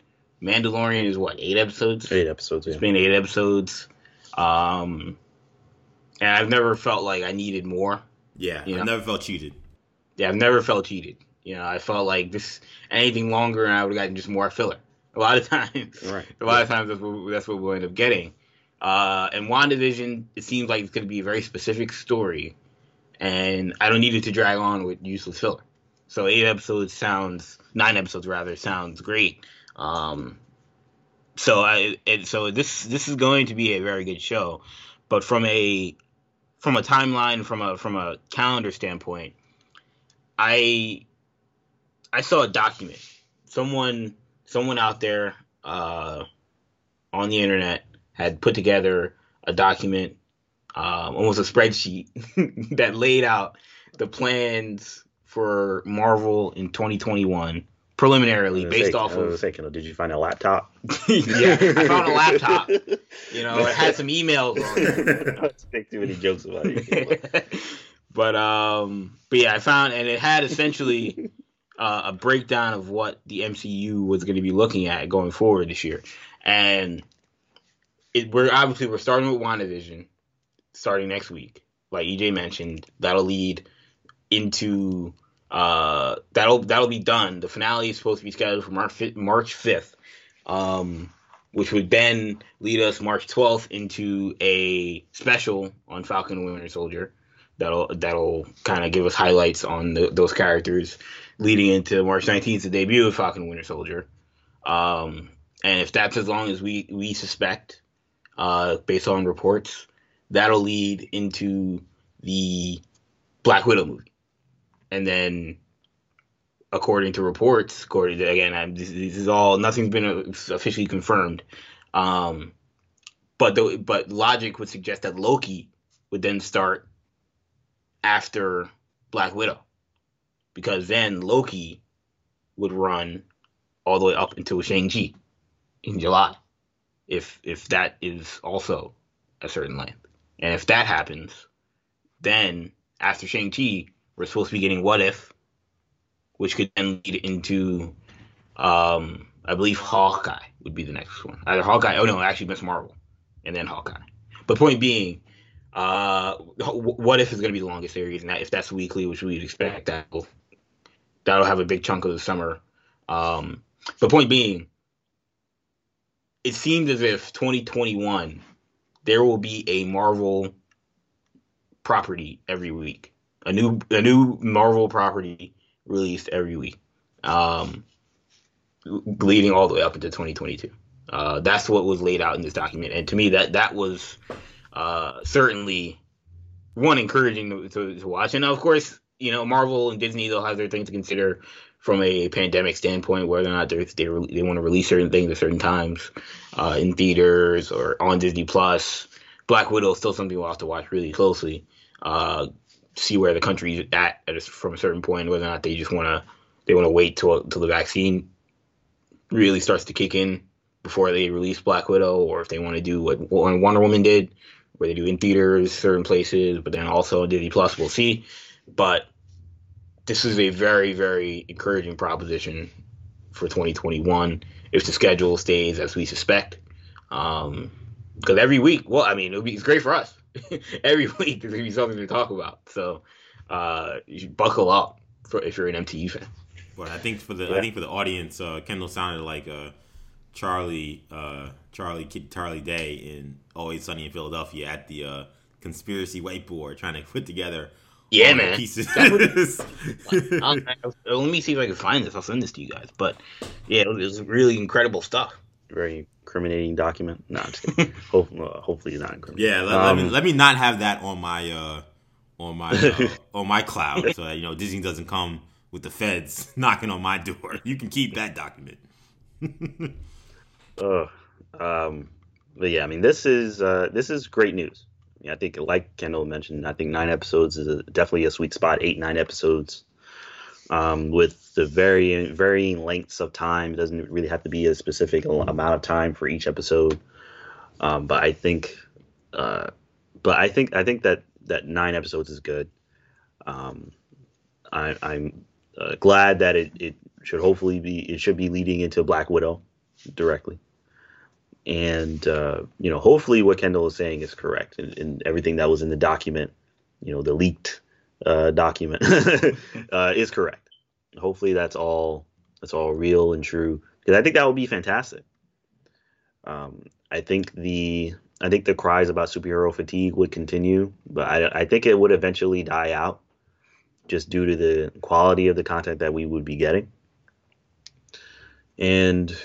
Mandalorian is what eight episodes? Eight episodes. Yeah. It's been eight episodes. Um, and I've never felt like I needed more. Yeah, you know? I've never felt cheated. Yeah, I've never felt cheated. You know, I felt like this anything longer and I would have gotten just more filler. A lot of times, right. a lot yeah. of times that's what, that's what we'll end up getting. Uh, and WandaVision, it seems like it's going to be a very specific story, and I don't need it to drag on with useless filler. So eight episodes sounds, nine episodes rather, sounds great. Um, so I, it, so this this is going to be a very good show, but from a from a timeline, from a from a calendar standpoint, I I saw a document. Someone someone out there uh, on the internet had put together a document, um, almost a spreadsheet that laid out the plans for Marvel in 2021 preliminarily based say, off of. Say, did you find a laptop? yeah, I found a laptop. You know, it had some emails on it. Don't make too many jokes about it. but um, but yeah, I found and it had essentially uh, a breakdown of what the MCU was going to be looking at going forward this year, and it, we're obviously we're starting with WandaVision, starting next week. Like EJ mentioned, that'll lead into uh, that'll that'll be done. The finale is supposed to be scheduled for March March fifth, um, which would then lead us March twelfth into a special on Falcon and Winter Soldier. That'll that'll kind of give us highlights on the, those characters, leading into March nineteenth, the debut of Falcon Winter Soldier. Um, and if that's as long as we we suspect, uh, based on reports, that'll lead into the Black Widow movie and then according to reports, according to again, I, this, this, is all nothing's been officially confirmed. Um, but the, but logic would suggest that Loki would then start after Black Widow, because then Loki would run all the way up until Shang Chi in July, if if that is also a certain length, and if that happens, then after Shang Chi we're supposed to be getting What If, which could then lead into, um, I believe Hawkeye would be the next one. Either Hawkeye, oh no, actually Miss Marvel, and then Hawkeye. But point being, uh, What If is going to be the longest series, and that, if that's weekly, which we'd expect, that'll that'll have a big chunk of the summer. Um, but point being, it seems as if 2021 there will be a Marvel property every week a new a new Marvel property released every week, um, leading all the way up into 2022. Uh, that's what was laid out in this document, and to me, that that was uh, certainly one encouraging to, to, to, watch. And of course, you know, Marvel and Disney they'll have their things to consider from a pandemic standpoint, whether or not they they, want to release certain things at certain times uh, in theaters or on Disney Plus. Black Widow is still something we'll have to watch really closely. Uh, see where the country's at, at a, from a certain point, whether or not they just want to they want to wait till till the vaccine really starts to kick in before they release Black Widow, or if they want to do what Wonder Woman did, where they do in theaters, certain places, but then also Disney Plus. We'll see, but this is a very very encouraging proposition for 2021 if the schedule stays as we suspect. Um, because every week, well, I mean, it'll be it's great for us. every week there's gonna be something to talk about. So uh, you should buckle up for if you're an MCU fan. But I think for the yeah. I think for the audience, uh, Kendall sounded like uh, Charlie uh, Charlie Charlie Day in Always Sunny in Philadelphia at the uh, conspiracy whiteboard trying to put together. Yeah, man. Pieces. Was, let me see if I can find this. I'll send this to you guys. But yeah, it was really incredible stuff. Very incriminating document. No, Hope, uh, hopefully not incriminating. Yeah, let, um, let, me um, let me not have that on my uh, on my uh, on my cloud, so that you know Disney doesn't come with the feds knocking on my door. You can keep that document. uh, um, but yeah, I mean, this is uh, this is great news. I think, like Kendall mentioned, I think nine episodes is a, definitely a sweet spot. Eight, nine episodes um, with the varying varying lengths of time. It doesn't really have to be a specific amount of time for each episode. Um, but I think, uh, but I think I think that that nine episodes is good. Um, I, am uh, glad that it, it should hopefully be it should be leading into Black Widow directly. And uh, you know, hopefully, what Kendall is saying is correct, and, and everything that was in the document, you know, the leaked uh, document uh, is correct. Hopefully, that's all that's all real and true because I think that would be fantastic. Um, I think the I think the cries about superhero fatigue would continue, but I, I think it would eventually die out just due to the quality of the content that we would be getting. And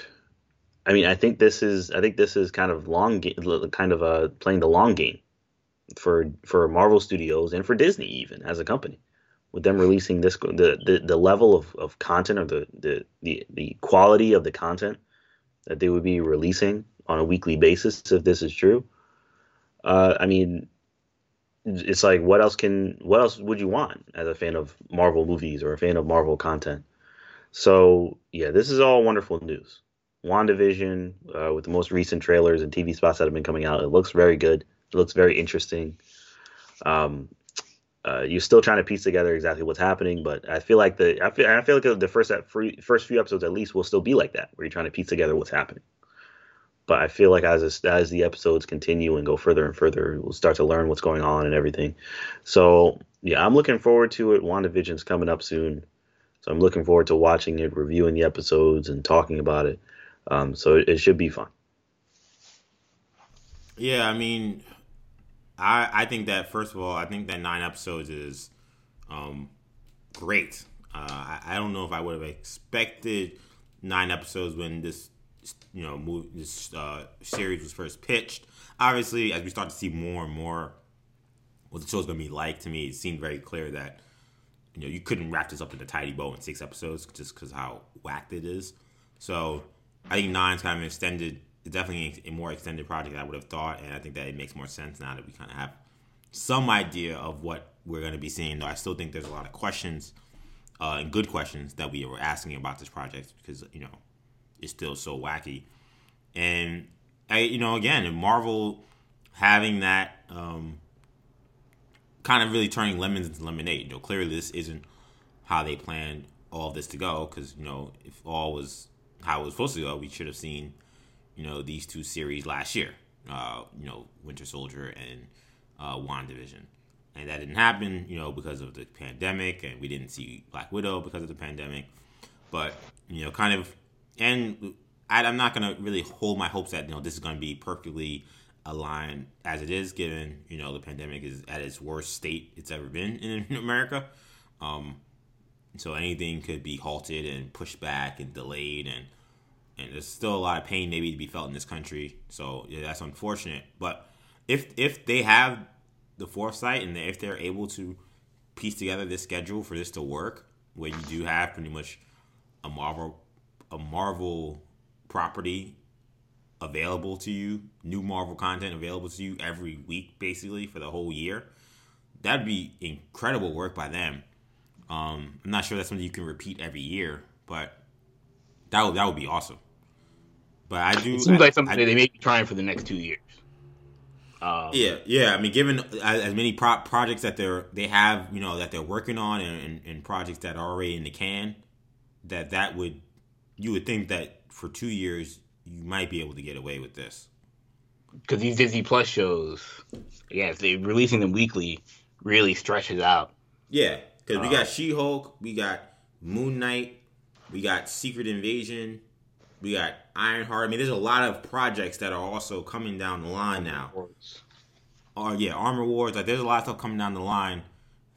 I mean, I think this is I think this is kind of long game, kind of uh, playing the long game for for Marvel Studios and for Disney even as a company with them releasing this the the, the level of, of content or the, the the the quality of the content that they would be releasing on a weekly basis if this is true. Uh, I mean, it's like what else can what else would you want as a fan of Marvel movies or a fan of Marvel content? So yeah, this is all wonderful news. WandaVision, uh, with the most recent trailers and TV spots that have been coming out, it looks very good. It looks very interesting. Um, uh, you're still trying to piece together exactly what's happening, but I feel like the I feel, I feel like the first first few episodes at least will still be like that, where you're trying to piece together what's happening. But I feel like as as the episodes continue and go further and further, we'll start to learn what's going on and everything. So yeah, I'm looking forward to it. WandaVision's coming up soon, so I'm looking forward to watching it, reviewing the episodes, and talking about it. Um, so it, it should be fun. Yeah, I mean, I I think that first of all, I think that nine episodes is um, great. Uh, I, I don't know if I would have expected nine episodes when this you know move, this uh, series was first pitched. Obviously, as we start to see more and more what the show's going to be like, to me, it seemed very clear that you know you couldn't wrap this up in a tidy bow in six episodes just because how whacked it is. So I think nine's kind of an extended definitely a more extended project I would have thought, and I think that it makes more sense now that we kind of have some idea of what we're going to be seeing. Though I still think there's a lot of questions uh, and good questions that we were asking about this project because you know it's still so wacky, and I, you know again, Marvel having that um, kind of really turning lemons into lemonade. You know, clearly this isn't how they planned all this to go because you know if all was how it was supposed to go, we should have seen you know these two series last year. Uh, you know, Winter Soldier and uh, WandaVision. And that didn't happen, you know, because of the pandemic, and we didn't see Black Widow because of the pandemic. But you know, kind of, and I, I'm not gonna really hold my hopes that you know this is gonna be perfectly aligned as it is, given you know the pandemic is at its worst state it's ever been in America. Um, so anything could be halted and pushed back and delayed, and and there's still a lot of pain maybe to be felt in this country. So yeah, that's unfortunate. But if if they have the foresight and if they're able to piece together this schedule for this to work, where you do have pretty much a Marvel a Marvel property available to you, new Marvel content available to you every week, basically for the whole year. That'd be incredible work by them. Um, I'm not sure that's something you can repeat every year, but that would that would be awesome. But I do. It seems I, like something I, they may be trying for the next two years. Um, yeah, yeah. I mean, given as, many pro- projects that they're they have, you know, that they're working on, and, and, and, projects that are already in the can, that that would you would think that for two years you might be able to get away with this. Because these Disney Plus shows, yeah, if they're releasing them weekly, really stretches out. Yeah, because we got uh, She Hulk, we got Moon Knight, we got Secret Invasion, we got Ironheart. I mean, there's a lot of projects that are also coming down the line now. Oh yeah, Armor Wars. Like there's a lot of stuff coming down the line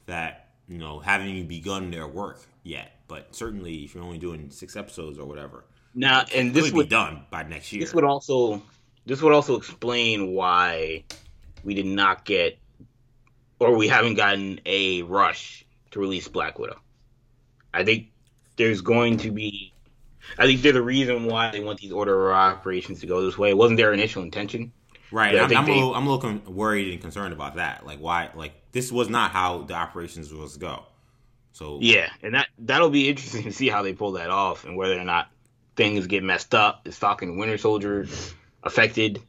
that you know haven't even begun their work yet. But certainly, if you're only doing six episodes or whatever, now and this would be done by next year. This would also this would also explain why we did not get or we haven't gotten a rush to release Black Widow. I think there's going to be I think they're the reason why they want these order of operations to go this way. It wasn't their initial intention. Right. I'm, I'm, they, a little, I'm a little worried and concerned about that. Like, why? Like, this was not how the operations was to go. So yeah, and that that'll be interesting to see how they pull that off and whether or not things get messed up. Is fucking Winter Soldier affected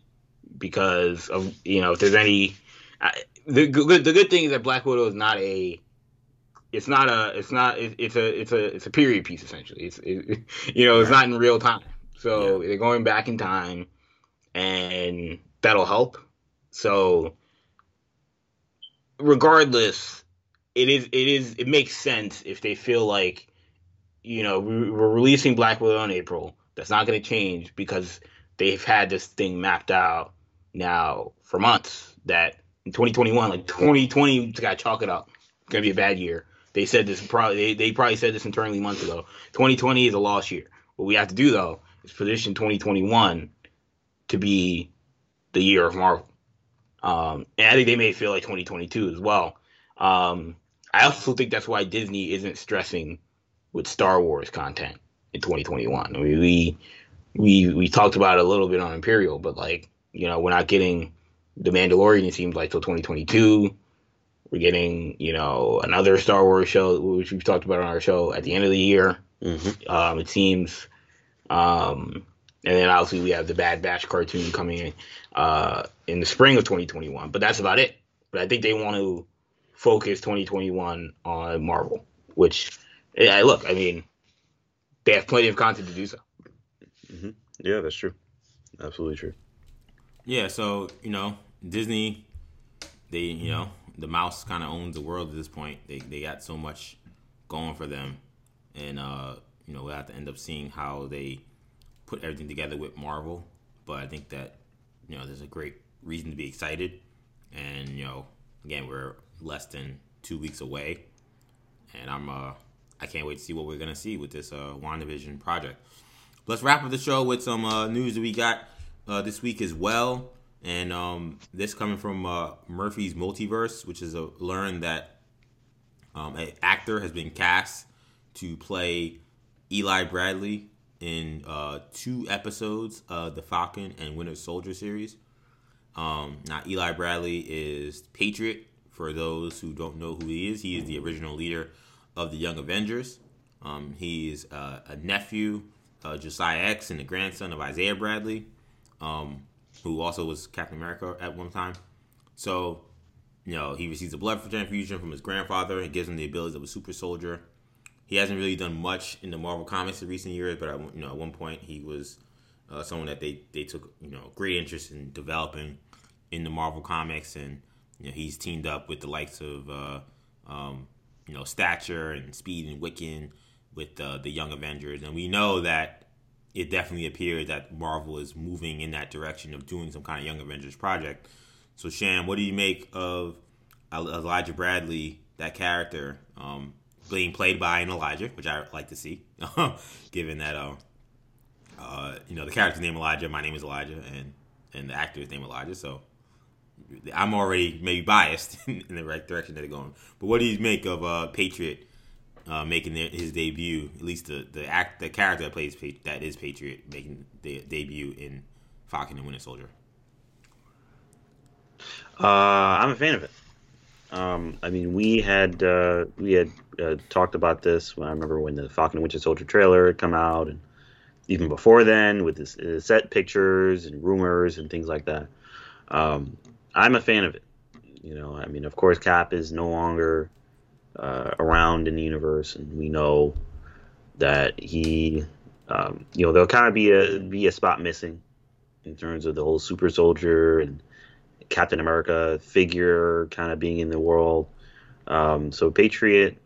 because of you know if there's any. the good the good thing is that Black Widow is not a it's not a it's not it, it's a it's a it's a period piece essentially. It's it, you know it's right. not in real time, so yeah. they're going back in time, and that'll help. So regardless, it is it is it makes sense if they feel like you know we're releasing Black Widow in April. That's not going to change because they've had this thing mapped out now for months. That in 2021, like 2020, got to chalk it up. It's gonna be a bad year. They said this probably they, they probably said this internally months ago. 2020 is a lost year. What we have to do though is position 2021 to be the year of Marvel. Um, and I think they may feel like 2022 as well. Um, I also think that's why Disney isn't stressing with Star Wars content in 2021. I mean, we we we talked about it a little bit on Imperial, but like you know, we're not getting the Mandalorian. It seems like till 2022. We're getting you know another Star Wars show, which we've talked about on our show at the end of the year. Mm-hmm. Um, it seems. Um, and then obviously we have the Bad Batch cartoon coming in uh, in the spring of 2021. But that's about it. But I think they want to focus 2021 on Marvel, which, yeah, look, I mean, they have plenty of content to do so. Mm-hmm. Yeah, that's true. Absolutely true. Yeah, so you know Disney, they you know the mouse kind of owns the world at this point. They they got so much going for them, and uh, you know we'll have to end up seeing how they put everything together with Marvel. But I think that you know there's a great reason to be excited, and you know again we're less than two weeks away, and I'm uh I can't wait to see what we're gonna see with this uh WandaVision project. Let's wrap up the show with some uh, news that we got uh, this week as well, and um, this coming from uh, Murphy's Multiverse, which is a learn that um, an actor has been cast to play Eli Bradley in uh, two episodes of the Falcon and Winter Soldier series. Um, now, Eli Bradley is Patriot. For those who don't know who he is, he is the original leader of the Young Avengers. Um, he is uh, a nephew, uh, Josiah X, and the grandson of Isaiah Bradley, um, who also was Captain America at one time. So, you know, he receives a blood transfusion from his grandfather. It gives him the abilities of a super soldier. He hasn't really done much in the Marvel comics in recent years, but at, you know, at one point he was uh, someone that they, they took you know great interest in developing in the Marvel comics, and you know, he's teamed up with the likes of uh, um, you know Stature and Speed and Wiccan with uh, the Young Avengers, and we know that it definitely appears that Marvel is moving in that direction of doing some kind of Young Avengers project. So, Sham, what do you make of Elijah Bradley, that character, um, being played by an Elijah, which I like to see, given that uh, uh, you know the character's name Elijah, my name is Elijah, and and the actor's name Elijah, so I'm already maybe biased in the right direction that they're going. But what do you make of uh, Patriot uh, making their, his debut? At least the the act the character that plays that is Patriot making the debut in Falcon and Winter Soldier. Uh, I'm a fan of it. Um, I mean, we had uh, we had uh, talked about this. I remember when the Falcon and Winter Soldier trailer had come out, and even before then, with the set pictures and rumors and things like that. Um, I'm a fan of it. You know, I mean, of course, Cap is no longer uh, around in the universe, and we know that he, um, you know, there'll kind of be a be a spot missing in terms of the whole super soldier and Captain America figure kind of being in the world. Um, so Patriot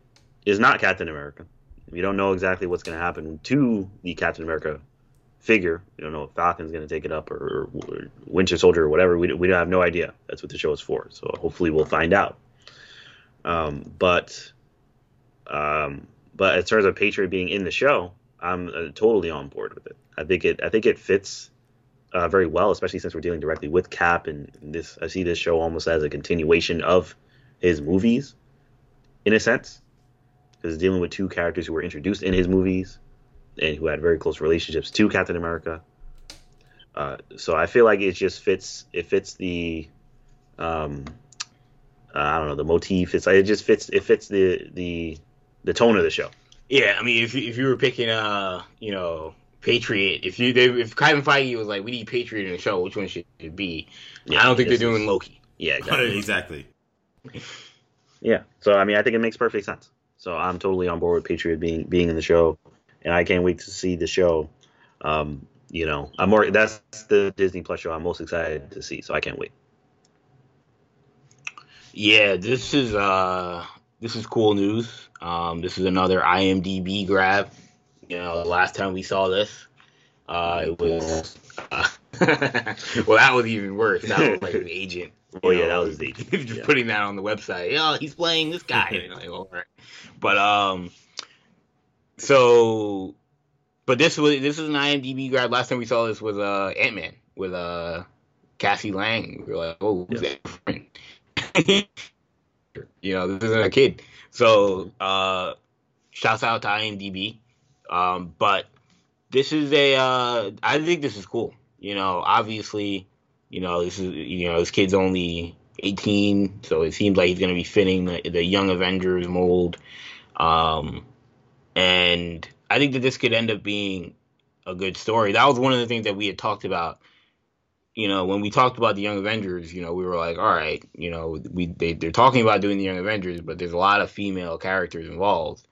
is not Captain America. We don't know exactly what's going to happen to the Captain America figure. We don't know if Falcon's going to take it up or, or, Winter Soldier or whatever. We, we have no idea. That's what the show is for. So hopefully we'll find out. Um, but um, but as terms of Patriot being in the show, I'm uh, totally on board with it. I think it I think it fits uh, very well, especially since we're dealing directly with Cap, and this I see this show almost as a continuation of his movies, in a sense, because dealing with two characters who were introduced in his movies and who had very close relationships to Captain America. Uh, so I feel like it just fits. It fits the, um, uh, I don't know, the motif. It's it just fits. It fits the the the tone of the show. Yeah, I mean, if if you were picking, uh, you know, Patriot, if you they, if Kevin Feige was like, we need Patriot in the show, which one should it be? Yeah, I don't think they're doing is, Loki. Yeah, exactly. exactly. Yeah, so I mean, I think it makes perfect sense. So I'm totally on board with Patriot being being in the show and I can't wait to see the show. Um, you know, I'm more that's the Disney Plus show I'm most excited to see, so I can't wait. Yeah, this is uh this is cool news. Um, this is another IMDb grab. You know, the last time we saw this, uh, it was uh, well, that was even worse. That was like an agent. Oh yeah, that was the agent. just yeah. putting that on the website. Oh, he's playing this guy. like, all right. But um, so, but this was this is an IMDb grab. Last time we saw this was uh Ant Man with uh Cassie Lang. We are like, oh, who's yeah. that? you know, this isn't a kid. So, uh, shouts out to IMDb. Um, but this is a, uh, I think this is cool. You know, obviously, you know, this is, you know, this kid's only 18, so it seems like he's going to be fitting the, the Young Avengers mold. Um, and I think that this could end up being a good story. That was one of the things that we had talked about. You know, when we talked about the Young Avengers, you know, we were like, all right, you know, we they, they're talking about doing the Young Avengers, but there's a lot of female characters involved.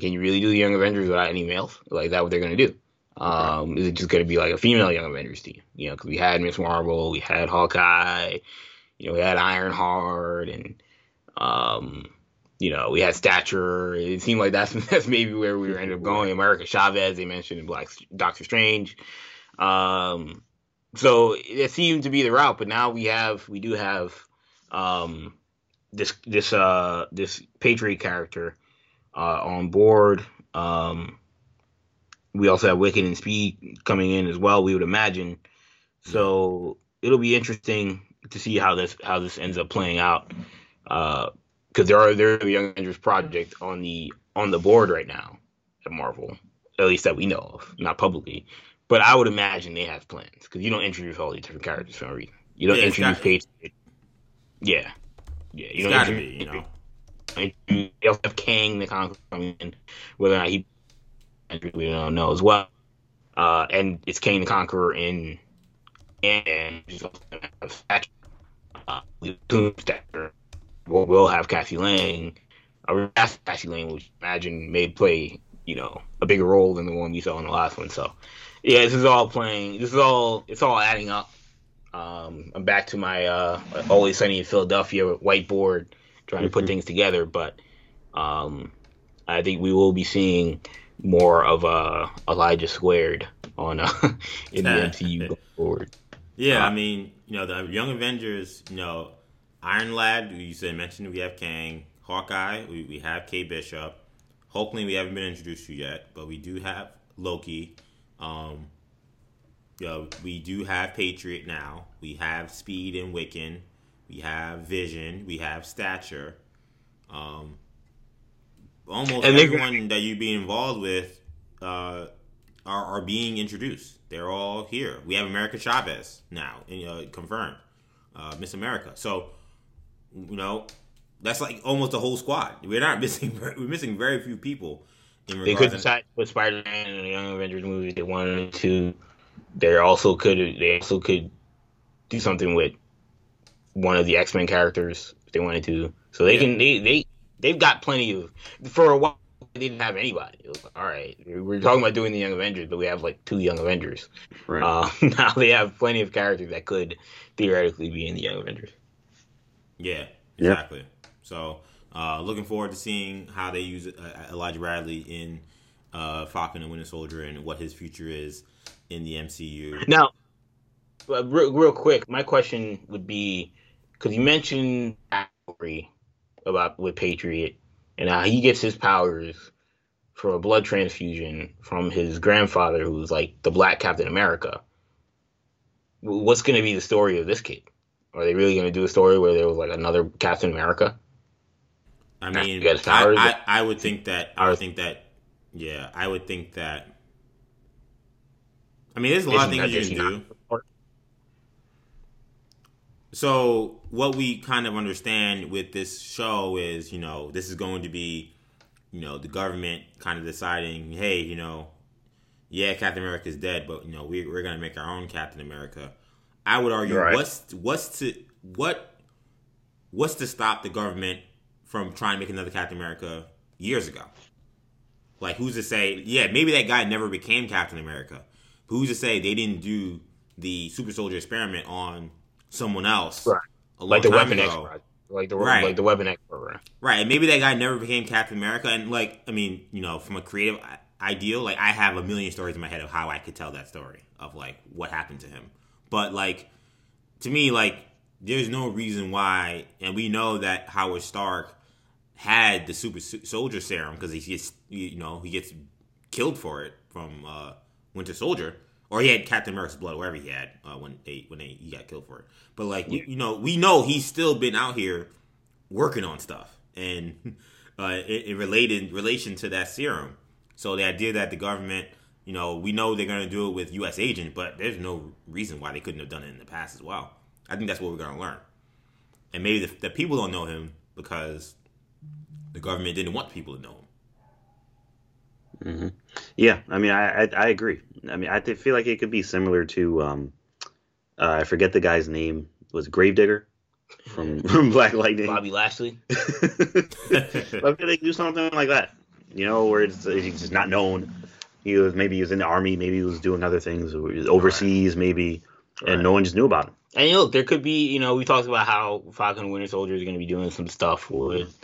Can you really do the Young Avengers without any males? Like, is that what they're going to do? Um, is it just going to be like a female Young Avengers team? You know, because we had Miss Marvel, we had Hawkeye, you know, we had Ironheart, and um, you know, we had stature. It seemed like that's that's maybe where we were ended up going. America Chavez, they mentioned in Black Doctor Strange. Um, so it seemed to be the route, but now we have we do have um, this this uh this Patriot character uh, on board. Um, we also have Wiccan and Speed coming in as well. We would imagine. So it'll be interesting to see how this how this ends up playing out. Uh, because there are there's a Young Avengers project on the on the board right now at Marvel, at least that we know of, not publicly. But I would imagine they have plans because you don't introduce all these different characters for a reason. You don't yeah, introduce Patriot. Yeah, yeah, you it's don't introduce. Be, you know. You also have Kang the Conqueror coming in, whether or not he we don't know as well. Uh, and it's Kang the Conqueror in and he's also gonna have Stature, uh, Stature we'll, we'll have Cassie Lang. Uh, Cassie Lang, which imagine may play, you know, a bigger role than the one we saw in the last one. So, yeah, this is all playing. This is all. It's all adding up. Um, I'm back to my uh, always sunny in Philadelphia whiteboard, trying to put mm-hmm. things together. But um, I think we will be seeing more of uh, Elijah squared on uh, in the MCU going forward. Yeah, uh, I mean, you know, the Young Avengers, you know, Iron Lad, you said mentioned we have Kang. Hawkeye, we, we have Kate Bishop. Hopefully, we haven't been introduced to yet, but we do have Loki. Um, you know, we do have Patriot now. We have Speed and Wiccan. We have Vision. We have Stature. Um, almost and everyone that you be involved with uh, are, are being introduced. They're all here. We have America Chavez now, uh, confirmed. Uh, Miss America. So you know, that's like almost the whole squad. We're not missing. We're missing very few people. They could decide with Spider-Man and the Young Avengers movie they wanted to. They also could. They also could do something with one of the X Men characters if they wanted to. So they yeah. can. They they they've got plenty of. For a while, they didn't have anybody. It was like, all right, we're talking about doing the Young Avengers, but we have like two Young Avengers. Right. Uh, now they have plenty of characters that could theoretically be in the Young Avengers. Yeah, exactly. Yep. So, uh, looking forward to seeing how they use uh, Elijah Bradley in uh, Falcon and Winter Soldier and what his future is in the MCU. Now, real, real quick, my question would be because you mentioned about with Patriot and how he gets his powers from a blood transfusion from his grandfather, who's like the Black Captain America. What's going to be the story of this kid? Are they really going to do a story where there was like another Captain America? I mean, I, I, I, would think that. I would think that. Yeah, I would think that. I mean, there's a lot of things you can do. So, what we kind of understand with this show is, you know, this is going to be, you know, the government kind of deciding, hey, you know, yeah, Captain America is dead, but you know, we, we're going to make our own Captain America. I would argue right. what's what's to what what's to stop the government from trying to make another Captain America years ago? Like who's to say? Yeah, maybe that guy never became Captain America. Who's to say they didn't do the super soldier experiment on someone else? Right. like the Weapon X, like the right. like the Weapon X program. Right, and maybe that guy never became Captain America. And like, I mean, you know, from a creative ideal, like I have a million stories in my head of how I could tell that story of like what happened to him. But like to me, like there's no reason why, and we know that Howard Stark had the super soldier serum because he gets you know he gets killed for it from uh, Winter Soldier. or he had Captain America's blood, wherever he had uh, when they when they he got killed for it. But like you know, we know he's still been out here working on stuff and uh, in, in related relation to that serum. So the idea that the government, you know, we know they're going to do it with U.S. agents, but there's no reason why they couldn't have done it in the past as well. I think that's what we're going to learn. And maybe the, the people don't know him because the government didn't want people to know him. Mm-hmm. Yeah, I mean, I, I, I agree. I mean, I feel like it could be similar to um, uh, I forget the guy's name. Was Gravedigger from, from Black Lightning? Bobby Lashley. but they do something like that, you know, where it's, it's just not known. He was maybe he was in the army, maybe he was doing other things overseas, right. maybe, and no one just knew about him. And look, there could be, you know, we talked about how Falcon Winter Soldier is going to be doing some stuff with,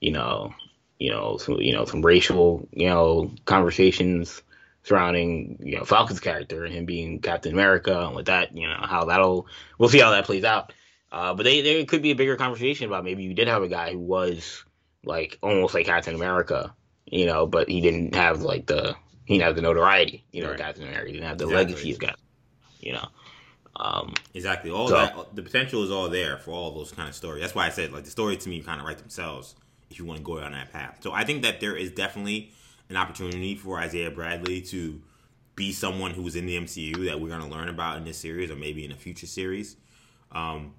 you know, you know, some, you know, some racial, you know, conversations surrounding, you know, Falcon's character and him being Captain America and with that, you know, how that'll, we'll see how that plays out. Uh, but they, there could be a bigger conversation about maybe you did have a guy who was like almost like Captain America, you know, but he didn't have like the, he didn't have the notoriety, you know, right. Captain America. He didn't have the exactly. legacy he's got, you know. Um, exactly. All so, that the potential is all there for all those kind of stories. That's why I said like the story to me kind of write themselves if you want to go down that path. So I think that there is definitely an opportunity for Isaiah Bradley to be someone who's in the MCU that we're going to learn about in this series or maybe in a future series. Um,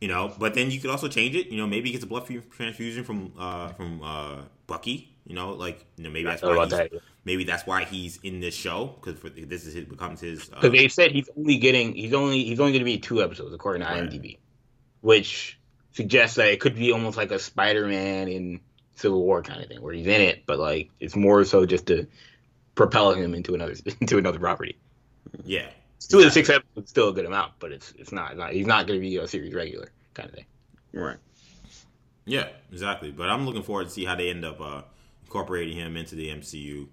you know, but then you could also change it. You know, maybe he gets a blood transfusion from uh, from uh, Bucky. You know, like you know, maybe that's why he's, that. maybe that's why he's in this show because this is his, becomes his. Because uh, they said he's only getting he's only he's only going to be two episodes according to IMDb, which suggests that it could be almost like a Spider-Man in Civil War kind of thing where he's in it, but like it's more so just to propel him into another into another property. Yeah, two of the six episodes is still a good amount, but it's it's not, not he's not going to be a series regular kind of thing. Right. Yeah, exactly. But I'm looking forward to see how they end up uh, incorporating him into the MCU.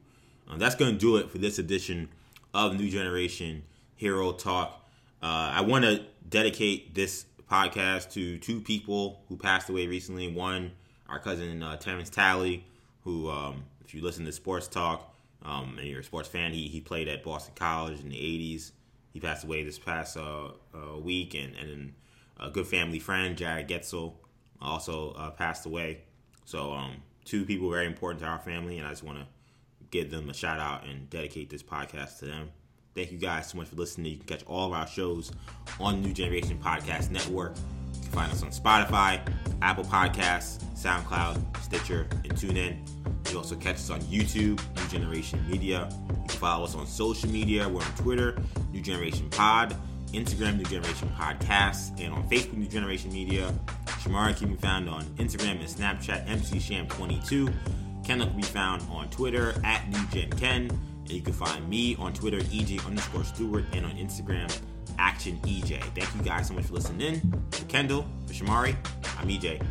Um, that's going to do it for this edition of New Generation Hero Talk. Uh, I want to dedicate this podcast to two people who passed away recently. One, our cousin uh, Terrence Talley, who, um, if you listen to Sports Talk um, and you're a sports fan, he, he played at Boston College in the 80s. He passed away this past uh, uh, week, and, and a good family friend, Jared Getzel, also uh, passed away. So, um, two people very important to our family, and I just want to give them a shout out and dedicate this podcast to them. Thank you guys so much for listening. You can catch all of our shows on New Generation Podcast Network. You can find us on Spotify, Apple Podcasts, SoundCloud, Stitcher, and TuneIn. You also catch us on YouTube, New Generation Media. You can follow us on social media. We're on Twitter, New Generation Pod, Instagram, New Generation Podcast, and on Facebook, New Generation Media. Shamari can be found on Instagram and Snapchat, MCSham22. Kendall can be found on Twitter at NewGenKen. And you can find me on Twitter, EJ underscore Stewart, and on Instagram, Action EJ. Thank you guys so much for listening in. For Kendall, for Shamari, I'm EJ.